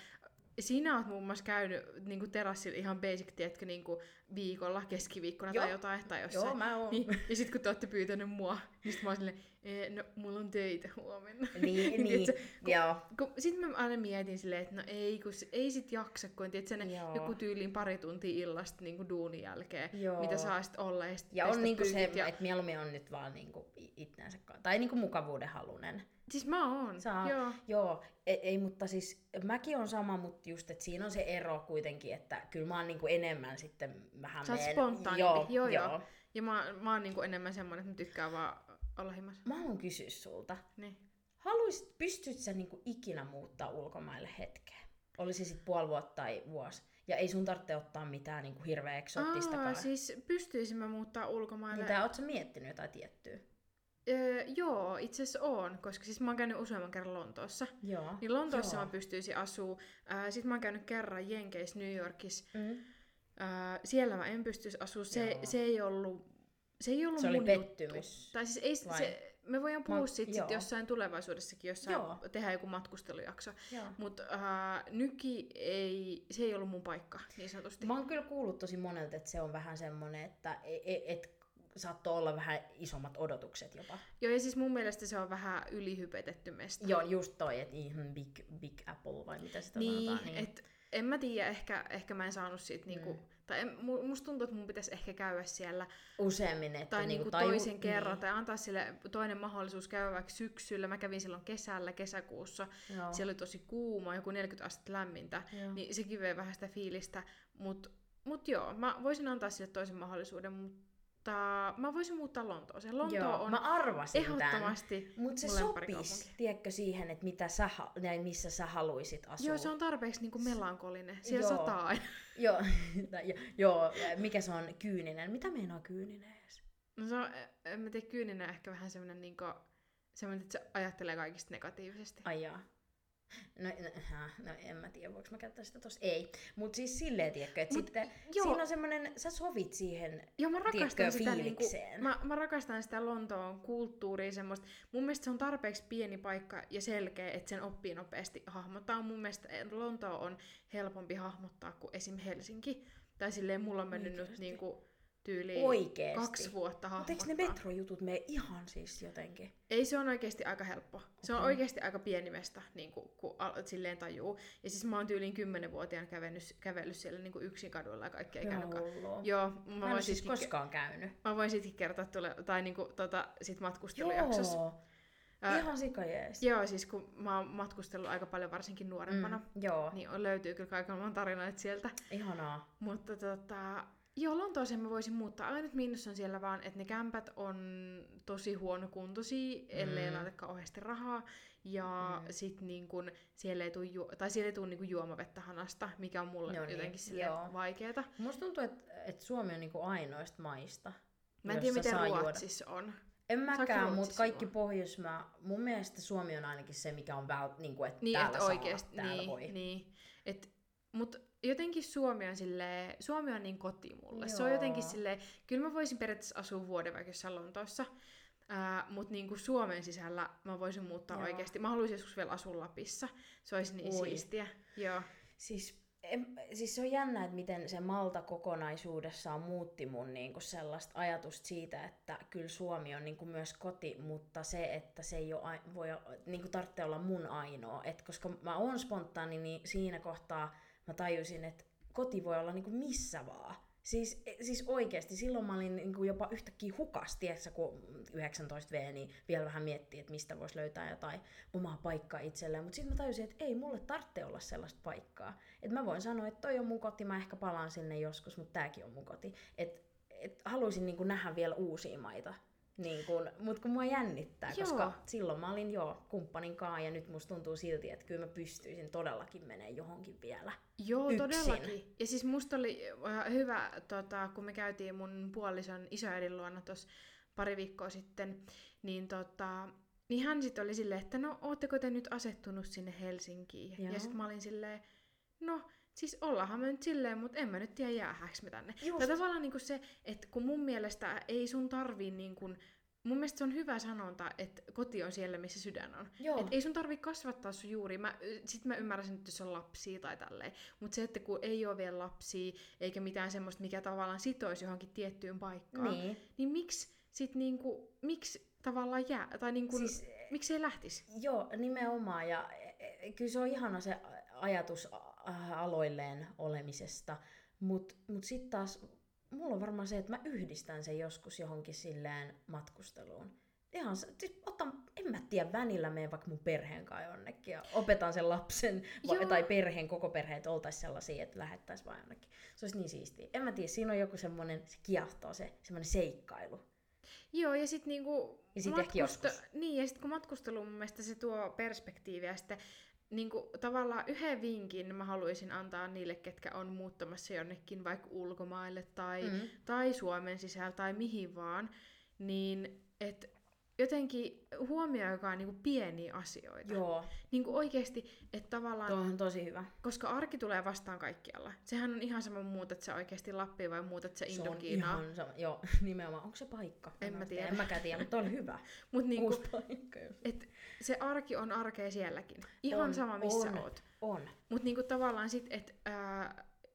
sinä oot muun muassa käynyt niinku terassilla ihan basic, tiedätkö, niinku viikolla, keskiviikkona Joo. tai jotain, tai jossain. joo mä oon. Niin, ja sitten kun te olette pyytänyt mua, niin sit mä oon silleen, "Ee, no mulla on töitä huomenna. Niin, niin, Tiedätkö, kun- joo. kun, sitten mä aina mietin silleen, että no ei, kun ei sit jaksa, kun tiedät, ne Joo. joku tyyliin pari tuntia illasta niin kuin duunin jälkeen, Joo. mitä saa sit olla. Ja, sit Ja on niinku se, ja... että mieluummin on nyt vaan niinku i- itteensä, ka- tai niinku mukavuuden halunen. Siis mä oon, Saa, joo. joo ei, ei, mutta siis mäkin on sama, mutta just, että siinä on se ero kuitenkin, että kyllä mä oon niinku enemmän sitten vähän Sä oot spontaanimpi, joo, joo, joo. joo. Ja mä, mä oon niin kuin enemmän semmonen, että mä tykkään vaan olla himassa. Mä haluan kysyä sulta. Niin. Haluaisit, pystyt sä niinku ikinä muuttaa ulkomaille hetkeen? Olisi se sitten puoli vuotta tai vuosi. Ja ei sun tarvitse ottaa mitään niinku hirveä eksoottistakaan. Aa, siis pystyisin mä muuttaa ulkomaille? Mitä, oot sä miettinyt jotain tiettyä? Öö, joo, itse asiassa on, koska siis mä oon käynyt useamman kerran Lontoossa. Joo. Niin Lontoossa Joo. mä pystyisin asuu. Äh, Sitten mä oon käynyt kerran Jenkeissä, New Yorkissa. Mm. Äh, siellä mä en pystyisi asua. Se, Joo. se ei ollut se ei ollut Se oli mun pettymys. Juttu. Tai siis ei, Vai? se, me voidaan puhua Mä- siitä sit jossain tulevaisuudessakin, jos Joo. tehdään joku matkustelujakso. Mutta äh, nyki ei, se ei ollut mun paikka, niin sanotusti. Mä oon kyllä kuullut tosi monelta, että se on vähän semmonen, että et, et, saattoi olla vähän isommat odotukset jopa. Joo, ja siis mun mielestä se on vähän ylihypetetty mesta. Joo, just toi, että ihan big, big apple vai mitä sitä niin, sanotaan. Niin. et en mä tiedä, ehkä, ehkä mä en saanut siitä niinku, Mm. tai en, mu- musta tuntuu, että mun pitäisi ehkä käydä siellä Useammin, että tai niinku taju- toisen kerran, Niin. tai antaa sille toinen mahdollisuus käydä vaikka syksyllä. Mä kävin silloin kesällä, kesäkuussa. Joo. Siellä oli tosi kuuma, joku 40 astetta lämmintä, Joo. niin sekin vei vähän sitä fiilistä. Mut, mut joo, mä voisin antaa sille toisen mahdollisuuden, mutta mä voisin muuttaa Lontooseen. Lontoo Joo, on mä arvasin ehdottomasti Mutta se sopisi, tiedätkö, siihen, että mitä sä, tai missä sä haluisit asua. Joo, se on tarpeeksi niinku melankolinen. Siellä Joo. sataa aina. Joo, joo, mikä se on kyyninen? Mitä meinaa kyyninen edes? No se on, en mä tiedä, kyyninen ehkä vähän semmonen niinku, semmonen, että se ajattelee kaikista negatiivisesti. Ai jaa. No, no, no en mä tiedä, voiko mä käyttää sitä tossa. Ei. Mutta siis silleen, tiedätkö, että Mut sitten joo. siinä on semmoinen, sä sovit siihen, Joo, mä rakastan tiedätkö, sitä, niinku, fiilikseen. mä, mä rakastan sitä Lontoon kulttuuria semmoista. Mun mielestä se on tarpeeksi pieni paikka ja selkeä, että sen oppii nopeasti hahmottaa. Mun mielestä Lonto on helpompi hahmottaa kuin esim. Helsinki. Tai silleen mulla on mennyt nyt Oikeesti? niinku tyyliin Oikeesti. kaksi vuotta Mutta eikö hahmottaa. ne metrojutut mene ihan siis jotenkin? Ei, se on oikeasti aika helppo. Se on oikeasti aika pieni mesta, niin kuin, kun al- silleen tajuu. Ja siis mä oon tyyliin 10-vuotiaana kävellyt, kävellyt siellä niin kuin yksin kadulla ja kaikkea Ihan käynyt. ka- hullua. Joo, mä, Mä en voin siis sitkin, koskaan käynyt. mä voin sitkin kertoa tule, tai niinku, tota, sit matkustelujaksossa. Joo. Ää, Ihan sikajees. Joo, siis kun mä oon matkustellut aika paljon varsinkin nuorempana, Mm, joo, niin löytyy kyllä kaikenlainen tarinoita sieltä. ihanaa. Mutta tota, joo, Lontooseen mä voisin muuttaa. Ainut miinus on siellä vaan, että ne kämpät on tosi huonokuntoisia, ellei Mm. laita kauheasti rahaa. Ja Mm. sit niin kun, siellä ei tuu, ju- tai siellä ei tuu niin juomavettä hanasta, mikä on mulle No niin, jotenkin vaikeeta. Musta tuntuu, että et Suomi on niinku ainoista maista. Mä en tiedä, miten saa juoda. Ruotsissa on. En mäkään, mutta Ruotsissa kaikki juoda? Pohjoismaa, mun mielestä Suomi on ainakin se, mikä on väl, niinku, että Niin, täällä että saa, oikeesti, täällä niin, voi. niin. Et, mut jotenkin Suomi on silleen, Suomi on niin koti mulle. Se on Joo. jotenkin silleen, kyllä mä voisin periaatteessa asua vuoden vaikka jossain Lontoossa, ää, mutta niinku Suomen sisällä mä voisin muuttaa Joo. oikeasti. Mä haluaisin joskus vielä asua Lapissa. Se olisi niin Ui. siistiä. Joo. Siis, em, siis se on jännä, että miten se Malta kokonaisuudessaan muutti mun niinku sellaista ajatusta siitä, että kyllä Suomi on niinku myös koti, mutta se, että se ei ole, voi, niinku tarvitse olla mun ainoa. Et koska mä oon spontaani, niin siinä kohtaa mä tajusin, että koti voi olla niinku missä vaan. Siis, siis oikeasti, silloin mä olin niinku jopa yhtäkkiä hukas, tiedätkö, kun 19V, niin vielä vähän miettii, että mistä voisi löytää jotain omaa paikkaa itselleen. Mutta sitten mä tajusin, että ei mulle tarvitse olla sellaista paikkaa. Että mä voin sanoa, että toi on mun koti, mä ehkä palaan sinne joskus, mutta tääkin on mun koti. Että et haluaisin niinku nähdä vielä uusia maita. Niin kun, mut kun mua jännittää, Joo. koska silloin mä olin jo kumppanin kanssa ja nyt musta tuntuu silti, että kyllä mä pystyisin todellakin menemään johonkin vielä. Joo, Yksin. todellakin. Ja siis musta oli äh, hyvä, tota, kun me käytiin mun puolison isoäidin luona tuossa pari viikkoa sitten, niin, tota, niin hän sitten oli silleen, että no, ootteko te nyt asettunut sinne Helsinkiin? Joo. Ja sitten mä olin silleen, no, siis ollaanhan me nyt silleen, mutta en mä nyt tiedä jäähäks me tänne. Just. Tai tavallaan niinku se, että kun mun mielestä ei sun tarvii niinku, mun mielestä se on hyvä sanonta, että koti on siellä, missä sydän on. Joo. Et ei sun tarvi kasvattaa sun juuri. Mä, sit mä ymmärrän, että jos on lapsia tai tälleen. Mutta se, että kun ei ole vielä lapsia, eikä mitään semmoista, mikä tavallaan sitoisi johonkin tiettyyn paikkaan, Niin. niin miksi sit niinku, miksi tavallaan jää, tai niinku, Siis- miksi ei lähtisi? Joo, nimenomaan. Ja e, e, kyllä se on ihana se ajatus aloilleen olemisesta. Mutta mut sitten taas mulla on varmaan se, että mä yhdistän sen joskus johonkin silleen matkusteluun. Ihan, siis otan, en mä tiedä, välillä menen vaikka mun perheen kanssa jonnekin ja opetan sen lapsen va- Joo. tai perheen, koko perheet oltaisiin sellaisia, että lähettäisiin vaan jonnekin. Se olisi niin siistiä. En mä tiedä, siinä on joku semmoinen, se kiehtoo se, semmoinen seikkailu. Joo, ja sitten niinku... Ja sit joskus. Niin, ja sitten kun matkustelu mun mielestä se tuo perspektiiviä, sitten niinku, tavallaan yhden vinkin mä haluaisin antaa niille, ketkä on muuttamassa jonnekin vaikka ulkomaille tai, Mm. tai Suomen sisällä tai mihin vaan, niin että jotenkin huomioikaa niinku pieniä asioita. Joo, Niinku oikeasti, että tavallaan, tuo on tosi hyvä. koska arki tulee vastaan kaikkialla. Sehän on ihan sama muutat sä oikeasti Lappiin vai muutat sä Se on ihan sama. Joo, nimenomaan. Onko se paikka? En mä tiedä. En mäkään tiedä, mutta on hyvä. Mut niinku, Uusi paikka et se arki on arkea sielläkin. Ihan On, sama missä on. oot. On. Mutta niinku tavallaan sit, että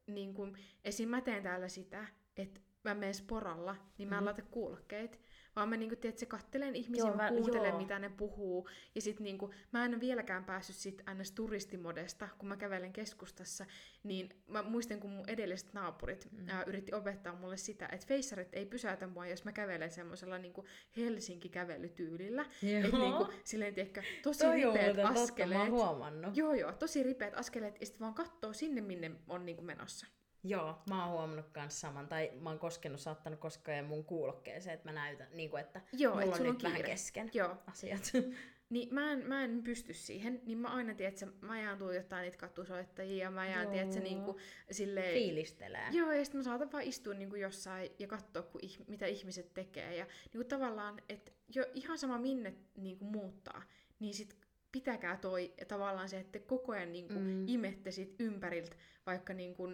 niinku, esim. mä teen täällä sitä, että mä menen sporalla, niin mä en Mhm. laita kuulokkeet. Vaan mä niinku, tiedät, se kattelen ihmisiä, Joo, mä kuuntelen joo. mitä ne puhuu. Ja sit niinku, mä en ole vieläkään päässyt sit ns. turistimodesta, kun mä kävelen keskustassa. Niin mä muistan, kun mun edelliset naapurit Mm. ää, yritti opettaa mulle sitä, että feissarit ei pysäytä mua, jos mä kävelen semmoisella niinku Helsinki-kävelytyylillä. Että niinku, silleen, tiedätkö, tosi ripeät muuten totta, mä askeleet. oon huomannut. Joo, joo, tosi ripeät askeleet, ja sitten vaan katsoo sinne, minne on niinku menossa. Joo, mä oon huomannut kans saman. Tai mä oon koskenut, saattanut koskea mun kuulokkeeseen, että mä näytän, niin kuin, että Joo, mulla et on nyt on vähän kesken Joo, asiat. niin mä en, mä en pysty siihen, niin mä aina tiedän, että mä jään tuijottaa niitä katusoittajia, ja mä jään, Joo. tiedän, että se niinku silleen... Fiilistelee. Joo, ja sitten mä saatan vaan istua niinku jossain ja katsoa, kun ih- mitä ihmiset tekee. Ja niinku tavallaan, että jo ihan sama minne niinku muuttaa, niin sit pitäkää toi tavallaan se, että te koko ajan niinku Mm. imette sit ympäriltä, vaikka niinku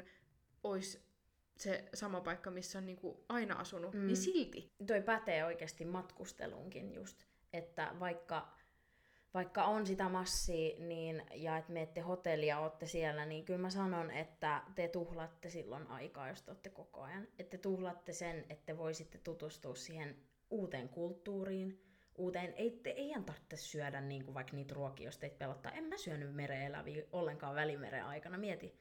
olisi se sama paikka, missä on niinku aina asunut, Mm. mm. niin silti. Toi pätee oikeasti matkusteluunkin just, että vaikka, vaikka on sitä massia niin, ja että menette hotellia, olette siellä, niin kyllä mä sanon, että te tuhlaatte silloin aikaa, jos te olette koko ajan. Että te tuhlaatte sen, että te voisitte tutustua siihen uuteen kulttuuriin, uuteen, ei, te, ei tarvitse syödä niin kuin vaikka niitä ruokia, jos teitä pelottaa. En mä syönyt mereeläviä ollenkaan välimeren aikana, mieti.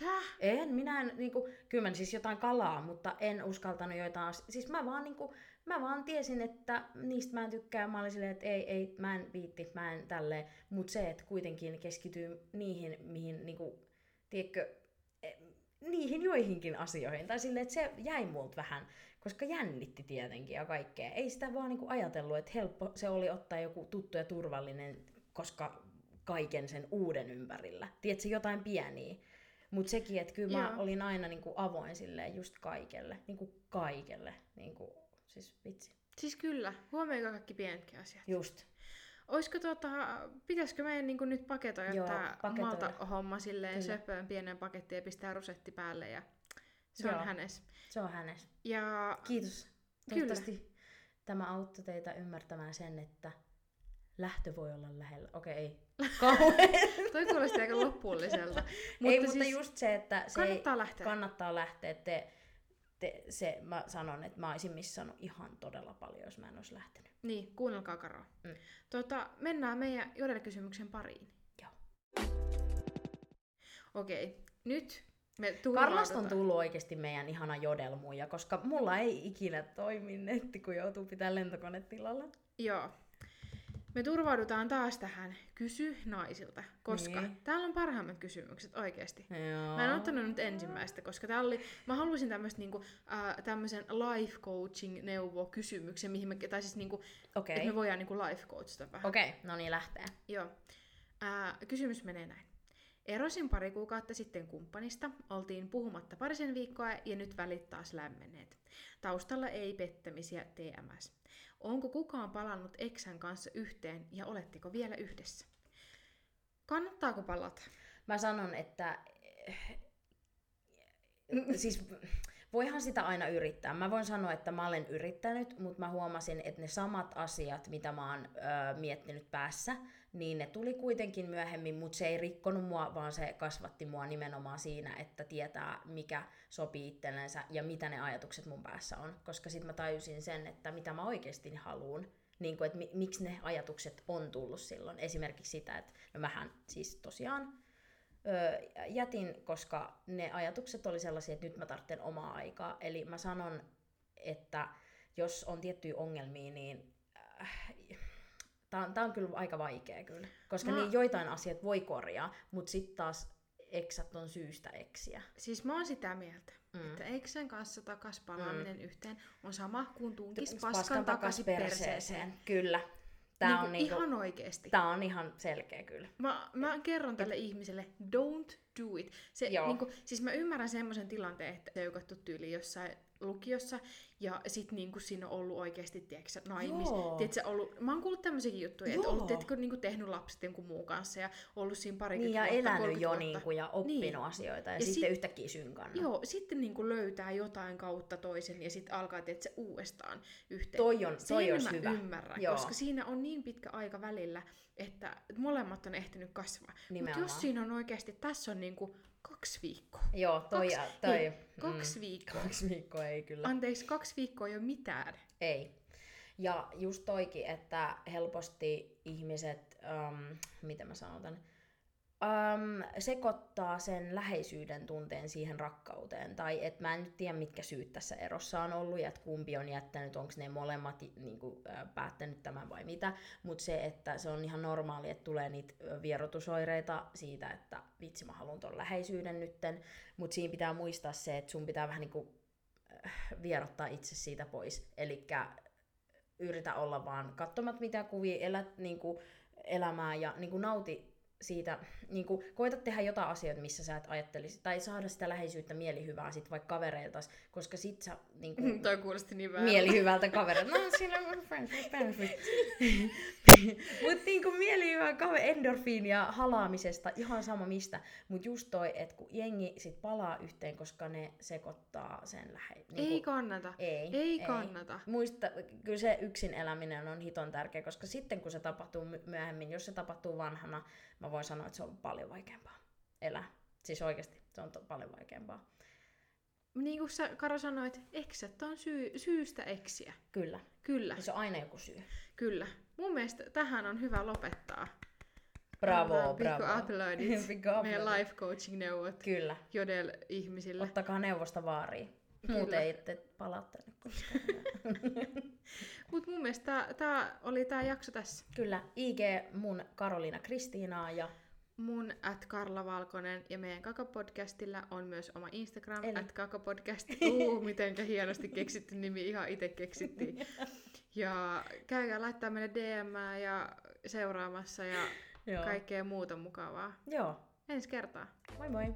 Tää? En, minä en, niinku, kyllä mä siis jotain kalaa, mutta en uskaltanut joitain, as- siis mä vaan niinku, mä vaan tiesin, että niistä mä en tykkää. Mä olin silleen, että ei, ei, mä en viitti, mä en tälleen. Mutta se, että kuitenkin keskityy niihin, mihin niinku, tiedätkö, eh, niihin joihinkin asioihin. Tai silleen, että se jäi multa vähän, koska jännitti tietenkin ja kaikkea. Ei sitä vaan niinku ajatellut, että helppo se oli ottaa joku tuttu ja turvallinen, koska kaiken sen uuden ympärillä. Tiedätkö, jotain pieniä. Mutta sekin, että kyllä mä Joo. olin aina niinku avoin silleen just kaikelle. Niinku kaikelle. Niinku, siis vitsi. Siis kyllä, huomioikaa kaikki pienetkin asiat. Just. Olisiko tota, pitäisikö meidän niin nyt paketoida Joo, tämä paketoida. Malta-homma silleen Kyllä. söpöön pienen pakettiin ja pistää rusetti päälle ja se Joo. on hänes. Se on hänes. Ja Kiitos. Kyllä. Toivottavasti tämä auttoi teitä ymmärtämään sen, että lähtö voi olla lähellä. Okei, ei. Kauhean. toi kuulosti aika loppuulliselta. mutta ei, mutta siis just se, että se kannattaa ei, lähteä. kannattaa lähteä. Te, te, se, mä sanon, että mä olisin missannut ihan todella paljon, jos mä en olisi lähtenyt. Niin, kuunnelkaa Karoa. Mm. Tota, mennään meidän Jodel-kysymyksen pariin. Joo. Okei, nyt me Karlasta on turvaudutaan. tullut oikeasti meidän ihana jodelmuja, koska mulla ei ikinä toimi netti, kun joutuu pitää lentokonetilalla. Joo. Me turvaudutaan taas tähän kysy naisilta, koska Niin. täällä on parhaimmat kysymykset oikeasti. Joo. Mä en ottanut nyt ensimmäistä, koska tää oli, mä halusin tämmöistä niinku, äh, tämmöisen life coaching neuvo kysymyksen, mihin me, tai siis niinku, Okei. että me voidaan niinku life coachata vähän. Okei, no niin lähtee. Joo. Ää, kysymys menee näin. Erosin pari kuukautta sitten kumppanista, oltiin puhumatta parisen viikkoa ja nyt välit taas lämmenneet. Taustalla ei pettämisiä TMS. Onko kukaan palannut eksän kanssa yhteen ja oletteko vielä yhdessä? Kannattaako palata? Mä sanon, että siis voihan sitä aina yrittää. Mä voin sanoa, että mä olen yrittänyt, mutta mä huomasin, että ne samat asiat, mitä mä oon ö, miettinyt päässä, niin ne tuli kuitenkin myöhemmin, mutta se ei rikkonut mua, vaan se kasvatti mua nimenomaan siinä, että tietää, mikä sopii itsellensä ja mitä ne ajatukset mun päässä on. Koska sitten mä tajusin sen, että mitä mä oikeasti haluan. Niin että mi- miksi ne ajatukset on tullut silloin. Esimerkiksi sitä, että no mähän siis tosiaan öö, jätin, koska ne ajatukset oli sellaisia, että nyt mä tarvitsen omaa aikaa. Eli mä sanon, että jos on tiettyjä ongelmia, niin tää on, tää on kyllä aika vaikea kyllä. Koska Mä- niin joitain asioita voi korjaa, mutta sitten taas eksät on syystä eksiä. Siis mä oon sitä mieltä, Mm. että eksän kanssa takas palaaminen mm. yhteen on sama kuin tunkis Paskan paskan, takaisin perseeseen. Kyllä. Tää Niinku on, niinku, ihan oikeesti. tää on ihan selkeä kyllä. Mä, mä kerron tälle ihmiselle, don't do it. Se, Joo. niinku, siis mä ymmärrän semmoisen tilanteen, että seukattu tyyli jossain lukiossa, ja sit niinku siinä on ollut oikeasti, tiedätkö, naimis. Tiedätkö, ollut, mä oon kuullut tämmöisiäkin juttuja, että ollut tiedätkö, niinku tehnyt lapset jonkun muun kanssa, ja ollut siinä Niin parikymmentä ja vuotta, elänyt 30 jo vuotta. niinku, ja oppinut Niin. asioita ja, Ja sitten sit- yhtäkkiä synkannut. Joo, sitten niinku löytää jotain kautta toisen ja sitten alkaa tietysti uudestaan yhteen. Toi on- Sen toi olisi mä hyvä. ymmärrän, Joo. koska siinä on niin pitkä aika välillä, että molemmat on ehtinyt kasvaa. Mutta jos siinä on oikeasti, tässä on niinku kaksi viikkoa. Joo, toi, Kaksi- ja, toi, hei, kaksi viikkoa. Kaksi viikkoa ei kyllä. Anteeksi, kaksi viikkoa ei ole mitään. Ei. Ja just toikin, että helposti ihmiset, um, miten mä sanon tän, um, sekoittaa sen läheisyyden tunteen siihen rakkauteen. Tai että mä en nyt tiedä, mitkä syyt tässä erossa on ollut ja että kumpi on jättänyt, onko ne molemmat niin kuin, päättänyt tämän vai mitä. Mutta se, että se on ihan normaali, että tulee niitä vierotusoireita siitä, että vitsi mä haluan ton läheisyyden nytten. Mutta siinä pitää muistaa se, että sun pitää vähän niin kuin vierottaa itse siitä pois. Eli yritä olla vaan katsomat mitä kuvia, elät niin kuin, elämää ja niin kuin, nauti siitä, niin kuin, koita tehdä jotain asioita, missä sä et ajattelisi, tai saada sitä läheisyyttä mielihyvää sit vaikka kavereiltas, koska sit sä niin kuin, Toi kuulosti niin vähän. mielihyvältä kavereilta. No siinä on friends with benefits. Mutta niinku mielihyvää kaveri, endorfiinia halaamisesta, ihan sama mistä. Mutta just toi, että kun jengi sit palaa yhteen, koska ne sekoittaa sen lähe... Niinku, Ei kannata. ei, Ei kannata. Muista, kyllä se yksin eläminen on hiton tärkeä, koska sitten kun se tapahtuu my- myöhemmin, jos se tapahtuu vanhana, mä voin sanoa, että se on paljon vaikeampaa elää. Siis oikeasti se on to- paljon vaikeampaa. Niin kuin sä, Karo sanoit, eksät on syy, syystä eksiä. Kyllä. Kyllä, Ja se on aina joku syy. kyllä. Mun mielestä tähän on hyvä lopettaa. Bravo, bravo. Pikku uploadit Pikku uploadit. meidän life coaching neuvot Kyllä. Jodel-ihmisille. Ottakaa neuvosta vaariin. Muuten Kyllä. ei te palaa tänne koskaan. Mut mun mielestä tää oli tää jakso tässä. Kyllä, IG mun Karoliina Kristiinaa ja Mun at Karla Valkonen ja meidän Kaka-podcastilla on myös oma Instagram, Eli? at Kaka-podcast. Uu, mitenkä hienosti keksitty nimi, ihan itse keksittiin. Ja käykää laittaa meille DM ja seuraamassa ja Joo. kaikkea muuta mukavaa. Joo, Ensi kertaa. moi moi!